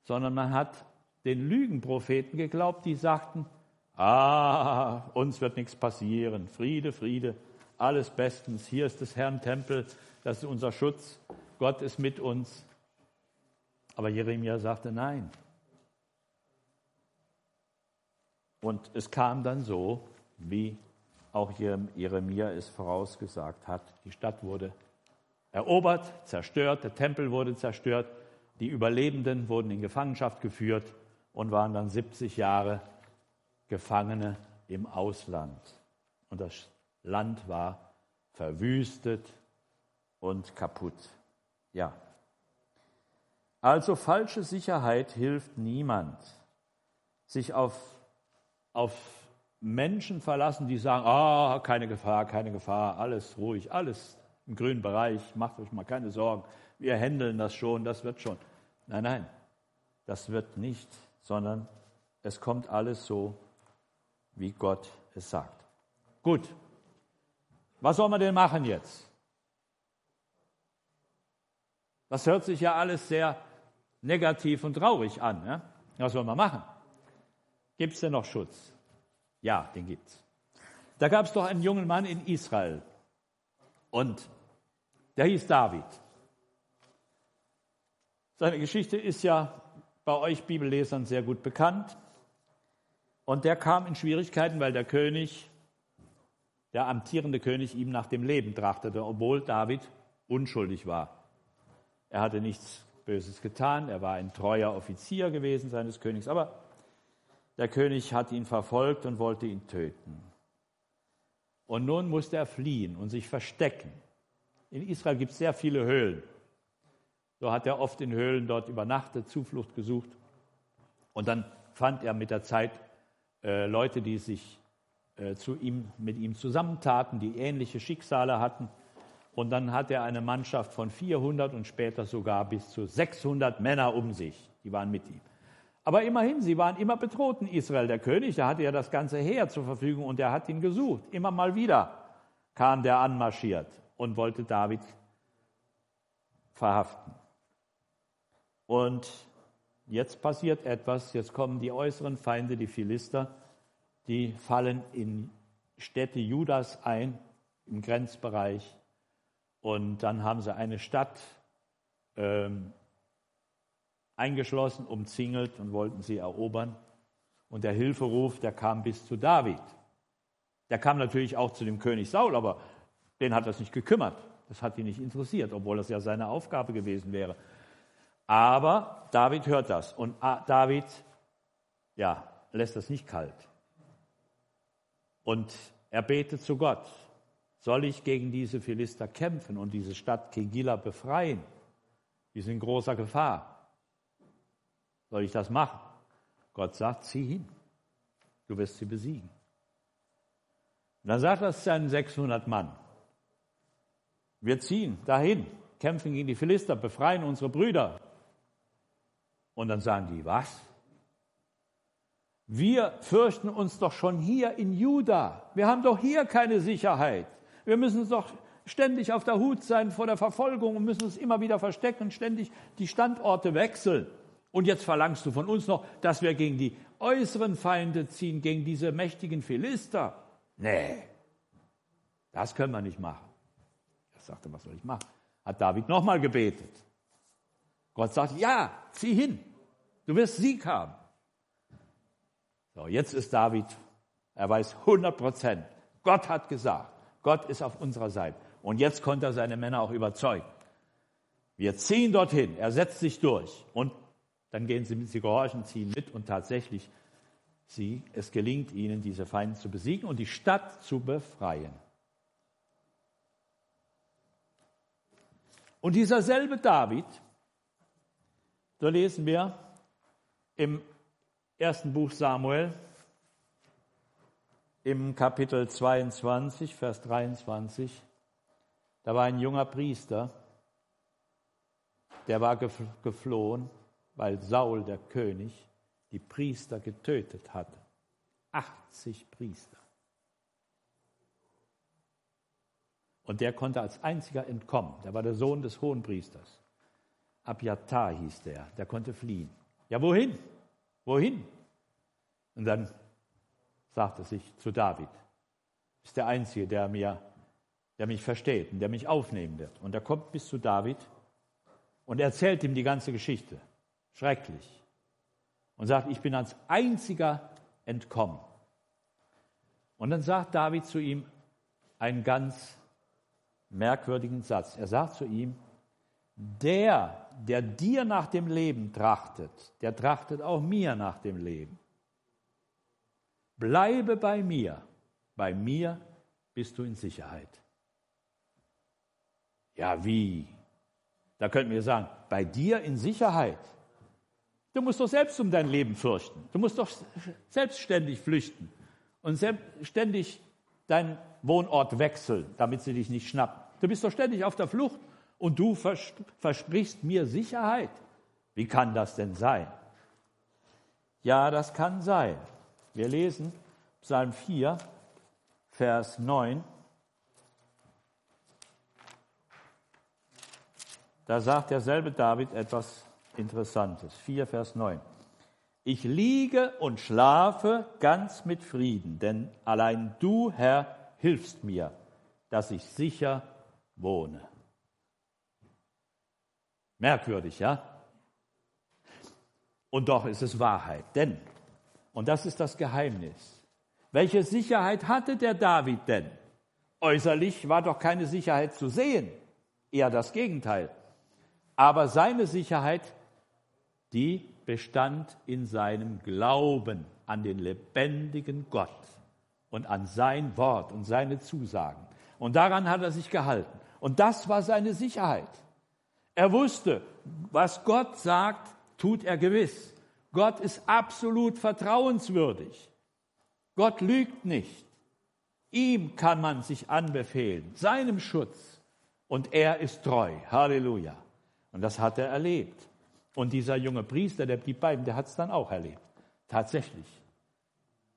sondern man hat den Lügenpropheten geglaubt, die sagten, ah, uns wird nichts passieren, Friede, Friede, alles bestens, hier ist des Herrn Tempel, das ist unser Schutz, Gott ist mit uns. Aber Jeremia sagte nein. Und es kam dann so, wie auch Jeremia es vorausgesagt hat. Die Stadt wurde erobert, zerstört, der Tempel wurde zerstört, die Überlebenden wurden in Gefangenschaft geführt und waren dann 70 Jahre Gefangene im Ausland. Und das Land war verwüstet und kaputt. Ja. Also falsche Sicherheit hilft niemand. Sich auf, auf Menschen verlassen, die sagen, ah, keine Gefahr, keine Gefahr, alles ruhig, alles im grünen Bereich, macht euch mal keine Sorgen, wir handeln das schon, das wird schon. Nein, nein, das wird nicht, sondern es kommt alles so, wie Gott es sagt. Gut, was soll man denn machen jetzt? Das hört sich ja alles sehr negativ und traurig an. Ja? Was soll man machen? Gibt es denn noch Schutz? Ja, den gibt's. Da gab es doch einen jungen Mann in Israel und der hieß David. Seine Geschichte ist ja bei euch Bibellesern sehr gut bekannt. Und der kam in Schwierigkeiten, weil der König, der amtierende König, ihm nach dem Leben trachtete, obwohl David unschuldig war. Er hatte nichts Böses getan, er war ein treuer Offizier gewesen seines Königs, aber der König hat ihn verfolgt und wollte ihn töten. Und nun musste er fliehen und sich verstecken. In Israel gibt es sehr viele Höhlen. So hat er oft in Höhlen dort übernachtet, Zuflucht gesucht. Und dann fand er mit der Zeit äh, Leute, die sich äh, zu ihm, mit ihm zusammentaten, die ähnliche Schicksale hatten. Und dann hat er eine Mannschaft von 400 und später sogar bis zu 600 Männer um sich. Die waren mit ihm. Aber immerhin, sie waren immer bedroht in Israel. Der König, der hatte ja das ganze Heer zur Verfügung und er hat ihn gesucht. Immer mal wieder kam der anmarschiert und wollte David verhaften. Und jetzt passiert etwas, jetzt kommen die äußeren Feinde, die Philister, die fallen in Städte Judas ein, im Grenzbereich. Und dann haben sie eine Stadt ähm, eingeschlossen, umzingelt und wollten sie erobern. Und der Hilferuf, der kam bis zu David. Der kam natürlich auch zu dem König Saul, aber den hat das nicht gekümmert. Das hat ihn nicht interessiert, obwohl das ja seine Aufgabe gewesen wäre. Aber David hört das und David, ja, lässt das nicht kalt. Und er betet zu Gott. Soll ich gegen diese Philister kämpfen und diese Stadt Kegila befreien? Die sind in großer Gefahr. Soll ich das machen? Gott sagt, zieh hin. Du wirst sie besiegen. Und dann sagt er seinen 600 Mann. Wir ziehen dahin, kämpfen gegen die Philister, befreien unsere Brüder. Und dann sagen die, was? Wir fürchten uns doch schon hier in Juda. Wir haben doch hier keine Sicherheit. Wir müssen uns doch ständig auf der Hut sein vor der Verfolgung und müssen uns immer wieder verstecken, ständig die Standorte wechseln. Und jetzt verlangst du von uns noch, dass wir gegen die äußeren Feinde ziehen, gegen diese mächtigen Philister. Nee, das können wir nicht machen. Er sagte, was soll ich machen? Hat David nochmal gebetet. Gott sagt, ja, zieh hin. Du wirst Sieg haben. So, jetzt ist David, er weiß 100 Prozent. Gott hat gesagt, Gott ist auf unserer Seite. Und jetzt konnte er seine Männer auch überzeugen. Wir ziehen dorthin. Er setzt sich durch. Und dann gehen sie, sie gehorchen, ziehen mit und tatsächlich, sie, es gelingt ihnen, diese Feinde zu besiegen und die Stadt zu befreien. Und dieser selbe David, so lesen wir im ersten Buch Samuel, im Kapitel 22, Vers 23, Da war ein junger Priester, der war geflohen, weil Saul, der König, die Priester getötet hatte. 80 Priester. Und der konnte als einziger entkommen. Der war der Sohn des Hohenpriesters. Abjatar hieß der. Der konnte fliehen. Ja, wohin? Wohin? Und dann sagte sich zu David, ist der Einzige, der, mir, der mich versteht und der mich aufnehmen wird. Und er kommt bis zu David und erzählt ihm die ganze Geschichte. Schrecklich. Und sagt, ich bin als einziger entkommen. Und dann sagt David zu ihm einen ganz merkwürdigen Satz. Er sagt zu ihm, der, der dir nach dem Leben trachtet, der trachtet auch mir nach dem Leben. Bleibe bei mir, bei mir bist du in Sicherheit. Ja, wie? Da könnten wir sagen, bei dir in Sicherheit. Du musst doch selbst um dein Leben fürchten. Du musst doch selbstständig flüchten und ständig deinen Wohnort wechseln, damit sie dich nicht schnappen. Du bist doch ständig auf der Flucht und du versprichst mir Sicherheit. Wie kann das denn sein? Ja, das kann sein. Wir lesen Psalm 4, Vers 9. Da sagt derselbe David etwas Interessantes. 4, Vers 9. Ich liege und schlafe ganz mit Frieden, denn allein du, Herr, hilfst mir, dass ich sicher wohne. Merkwürdig, ja? Und doch ist es Wahrheit. Denn, und das ist das Geheimnis, welche Sicherheit hatte der David denn? Äußerlich war doch keine Sicherheit zu sehen, eher das Gegenteil. Aber seine Sicherheit, die bestand in seinem Glauben an den lebendigen Gott und an sein Wort und seine Zusagen. Und daran hat er sich gehalten. Und das war seine Sicherheit. Er wusste, was Gott sagt, tut er gewiss. Gott ist absolut vertrauenswürdig. Gott lügt nicht. Ihm kann man sich anbefehlen, seinem Schutz. Und er ist treu. Halleluja. Und das hat er erlebt. Und dieser junge Priester, der blieb bei ihm, der hat es dann auch erlebt. Tatsächlich.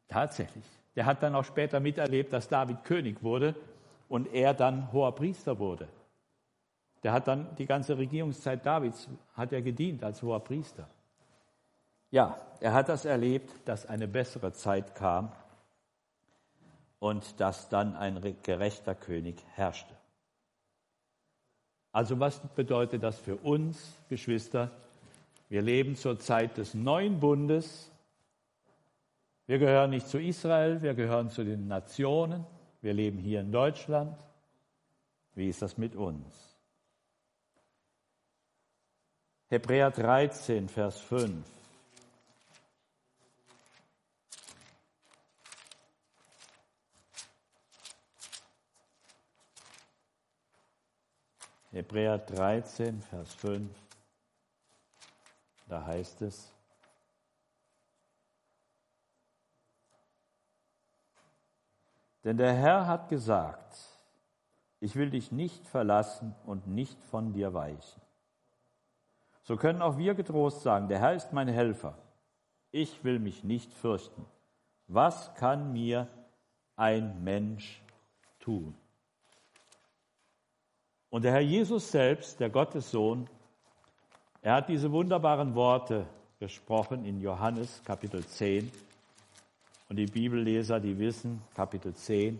Tatsächlich. Der hat dann auch später miterlebt, dass David König wurde und er dann hoher Priester wurde. Der hat dann die ganze Regierungszeit Davids hat er gedient als hoher Priester. Ja, er hat das erlebt, dass eine bessere Zeit kam und dass dann ein gerechter König herrschte. Also was bedeutet das für uns, Geschwister? Wir leben zur Zeit des neuen Bundes. Wir gehören nicht zu Israel, wir gehören zu den Nationen. Wir leben hier in Deutschland. Wie ist das mit uns? Hebräer 13, Vers 5. Hebräer 13, Vers 5. Da heißt es, Denn der Herr hat gesagt, ich will dich nicht verlassen und nicht von dir weichen. So können auch wir getrost sagen, der Herr ist mein Helfer. Ich will mich nicht fürchten. Was kann mir ein Mensch tun? Und der Herr Jesus selbst, der Gottessohn, er hat diese wunderbaren Worte gesprochen in Johannes Kapitel 10, und die Bibelleser, die wissen, Kapitel 10,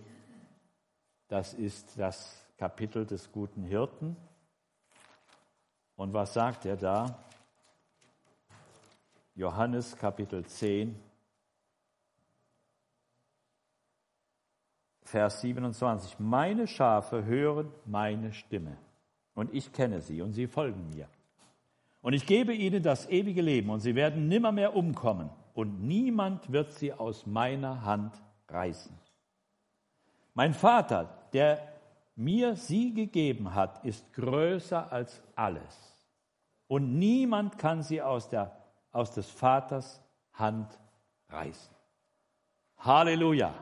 das ist das Kapitel des guten Hirten. Und was sagt er da? Johannes Kapitel 10, Vers 27. Meine Schafe hören meine Stimme und ich kenne sie und sie folgen mir. Und ich gebe ihnen das ewige Leben und sie werden nimmermehr umkommen und niemand wird sie aus meiner Hand reißen. Mein Vater, der mir sie gegeben hat, ist größer als alles. Und niemand kann sie aus, der, aus des Vaters Hand reißen. Halleluja.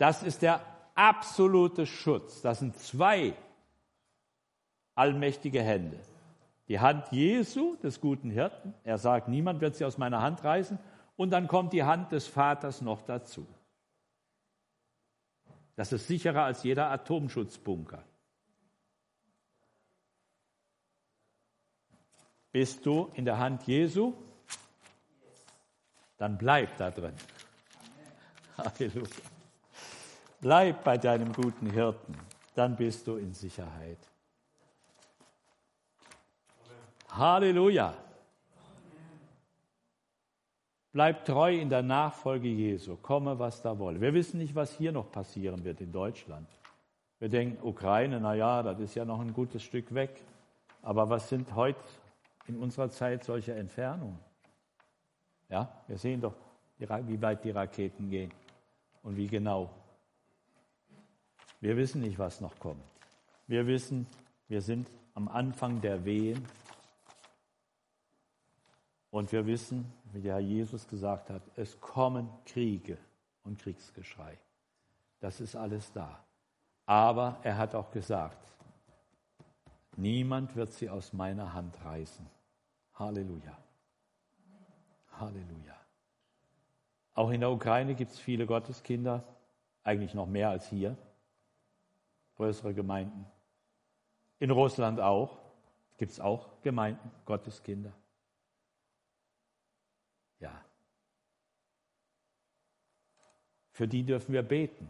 Das ist der absolute Schutz. Das sind zwei allmächtige Hände. Die Hand Jesu, des guten Hirten. Er sagt, niemand wird sie aus meiner Hand reißen. Und dann kommt die Hand des Vaters noch dazu. Das ist sicherer als jeder Atomschutzbunker. Bist du in der Hand Jesu? Dann bleib da drin. Halleluja. Bleib bei deinem guten Hirten, dann bist du in Sicherheit. Halleluja. Bleib treu in der Nachfolge Jesu, komme, was da wolle. Wir wissen nicht, was hier noch passieren wird in Deutschland. Wir denken, Ukraine, na ja, das ist ja noch ein gutes Stück weg. Aber was sind heute in unserer Zeit solche Entfernungen? Ja, wir sehen doch, wie weit die Raketen gehen und wie genau. Wir wissen nicht, was noch kommt. Wir wissen, wir sind am Anfang der Wehen und wir wissen, wie der Herr Jesus gesagt hat, es kommen Kriege und Kriegsgeschrei. Das ist alles da. Aber er hat auch gesagt, niemand wird sie aus meiner Hand reißen. Halleluja. Halleluja. Auch in der Ukraine gibt es viele Gotteskinder, eigentlich noch mehr als hier, größere Gemeinden. In Russland auch gibt es auch Gemeinden, Gotteskinder. Ja. Für die dürfen wir beten.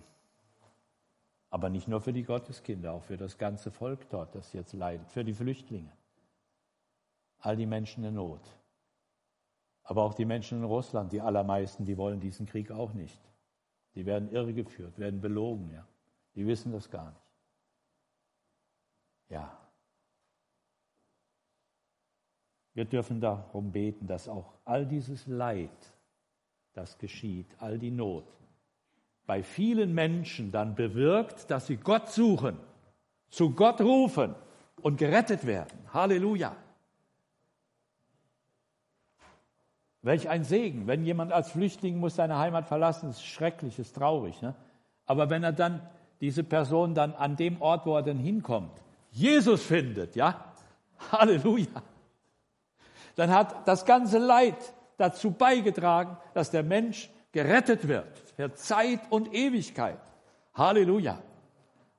Aber nicht nur für die Gotteskinder, auch für das ganze Volk dort, das jetzt leidet, für die Flüchtlinge, all die Menschen in Not. Aber auch die Menschen in Russland, die allermeisten, die wollen diesen Krieg auch nicht. Die werden irregeführt, werden belogen, ja. Die wissen das gar nicht. Ja. Wir dürfen darum beten, dass auch all dieses Leid, das geschieht, all die Not, bei vielen Menschen dann bewirkt, dass sie Gott suchen, zu Gott rufen und gerettet werden. Halleluja. Welch ein Segen, wenn jemand als Flüchtling muss seine Heimat verlassen, ist schrecklich, ist traurig. Ne? Aber wenn er dann, diese Person dann an dem Ort, wo er dann hinkommt, Jesus findet, ja, Halleluja, dann hat das ganze Leid dazu beigetragen, dass der Mensch gerettet wird für Zeit und Ewigkeit. Halleluja.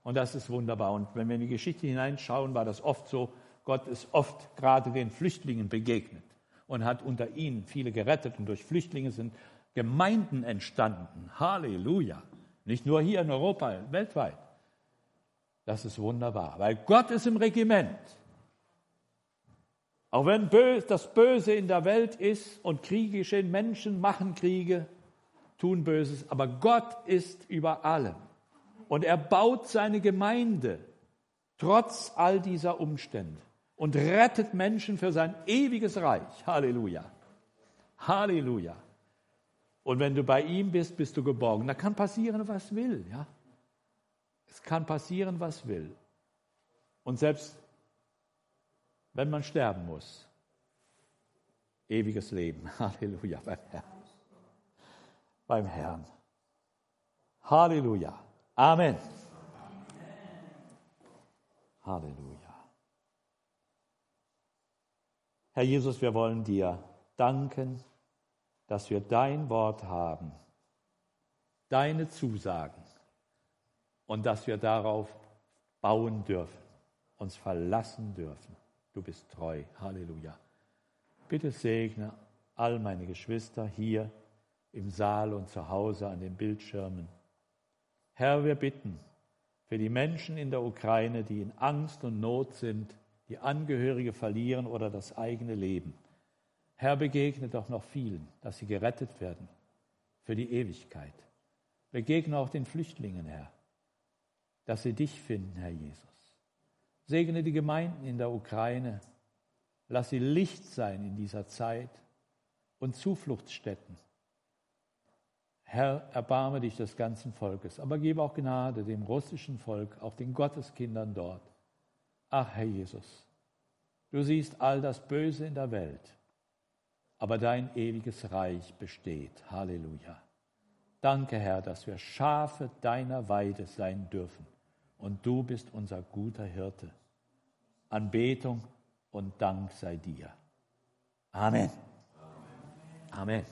Und das ist wunderbar. Und wenn wir in die Geschichte hineinschauen, war das oft so, Gott ist oft gerade den Flüchtlingen begegnet und hat unter ihnen viele gerettet. Und durch Flüchtlinge sind Gemeinden entstanden. Halleluja. Nicht nur hier in Europa, weltweit. Das ist wunderbar, weil Gott ist im Regiment. Auch wenn das Böse in der Welt ist und Kriege geschehen, Menschen machen Kriege, tun Böses, aber Gott ist über allem. Und er baut seine Gemeinde trotz all dieser Umstände und rettet Menschen für sein ewiges Reich. Halleluja. Halleluja. Und wenn du bei ihm bist, bist du geborgen. Da kann passieren, was will, ja. Es kann passieren, was will. Und selbst wenn man sterben muss. Ewiges Leben. (laughs) Halleluja beim Herrn. Beim Herrn. Halleluja. Amen. Halleluja. Herr Jesus, wir wollen dir danken, dass wir dein Wort haben, deine Zusagen und dass wir darauf bauen dürfen, uns verlassen dürfen. Du bist treu. Halleluja. Bitte segne all meine Geschwister hier im Saal und zu Hause an den Bildschirmen. Herr, wir bitten für die Menschen in der Ukraine, die in Angst und Not sind, die Angehörige verlieren oder das eigene Leben. Herr, begegne doch noch vielen, dass sie gerettet werden für die Ewigkeit. Begegne auch den Flüchtlingen, Herr, dass sie dich finden, Herr Jesus. Segne die Gemeinden in der Ukraine. Lass sie Licht sein in dieser Zeit und Zufluchtsstätten. Herr, erbarme dich des ganzen Volkes, aber gebe auch Gnade dem russischen Volk, auch den Gotteskindern dort. Ach, Herr Jesus, du siehst all das Böse in der Welt, aber dein ewiges Reich besteht. Halleluja. Danke, Herr, dass wir Schafe deiner Weide sein dürfen. Und du bist unser guter Hirte. Anbetung und Dank sei dir. Amen. Amen.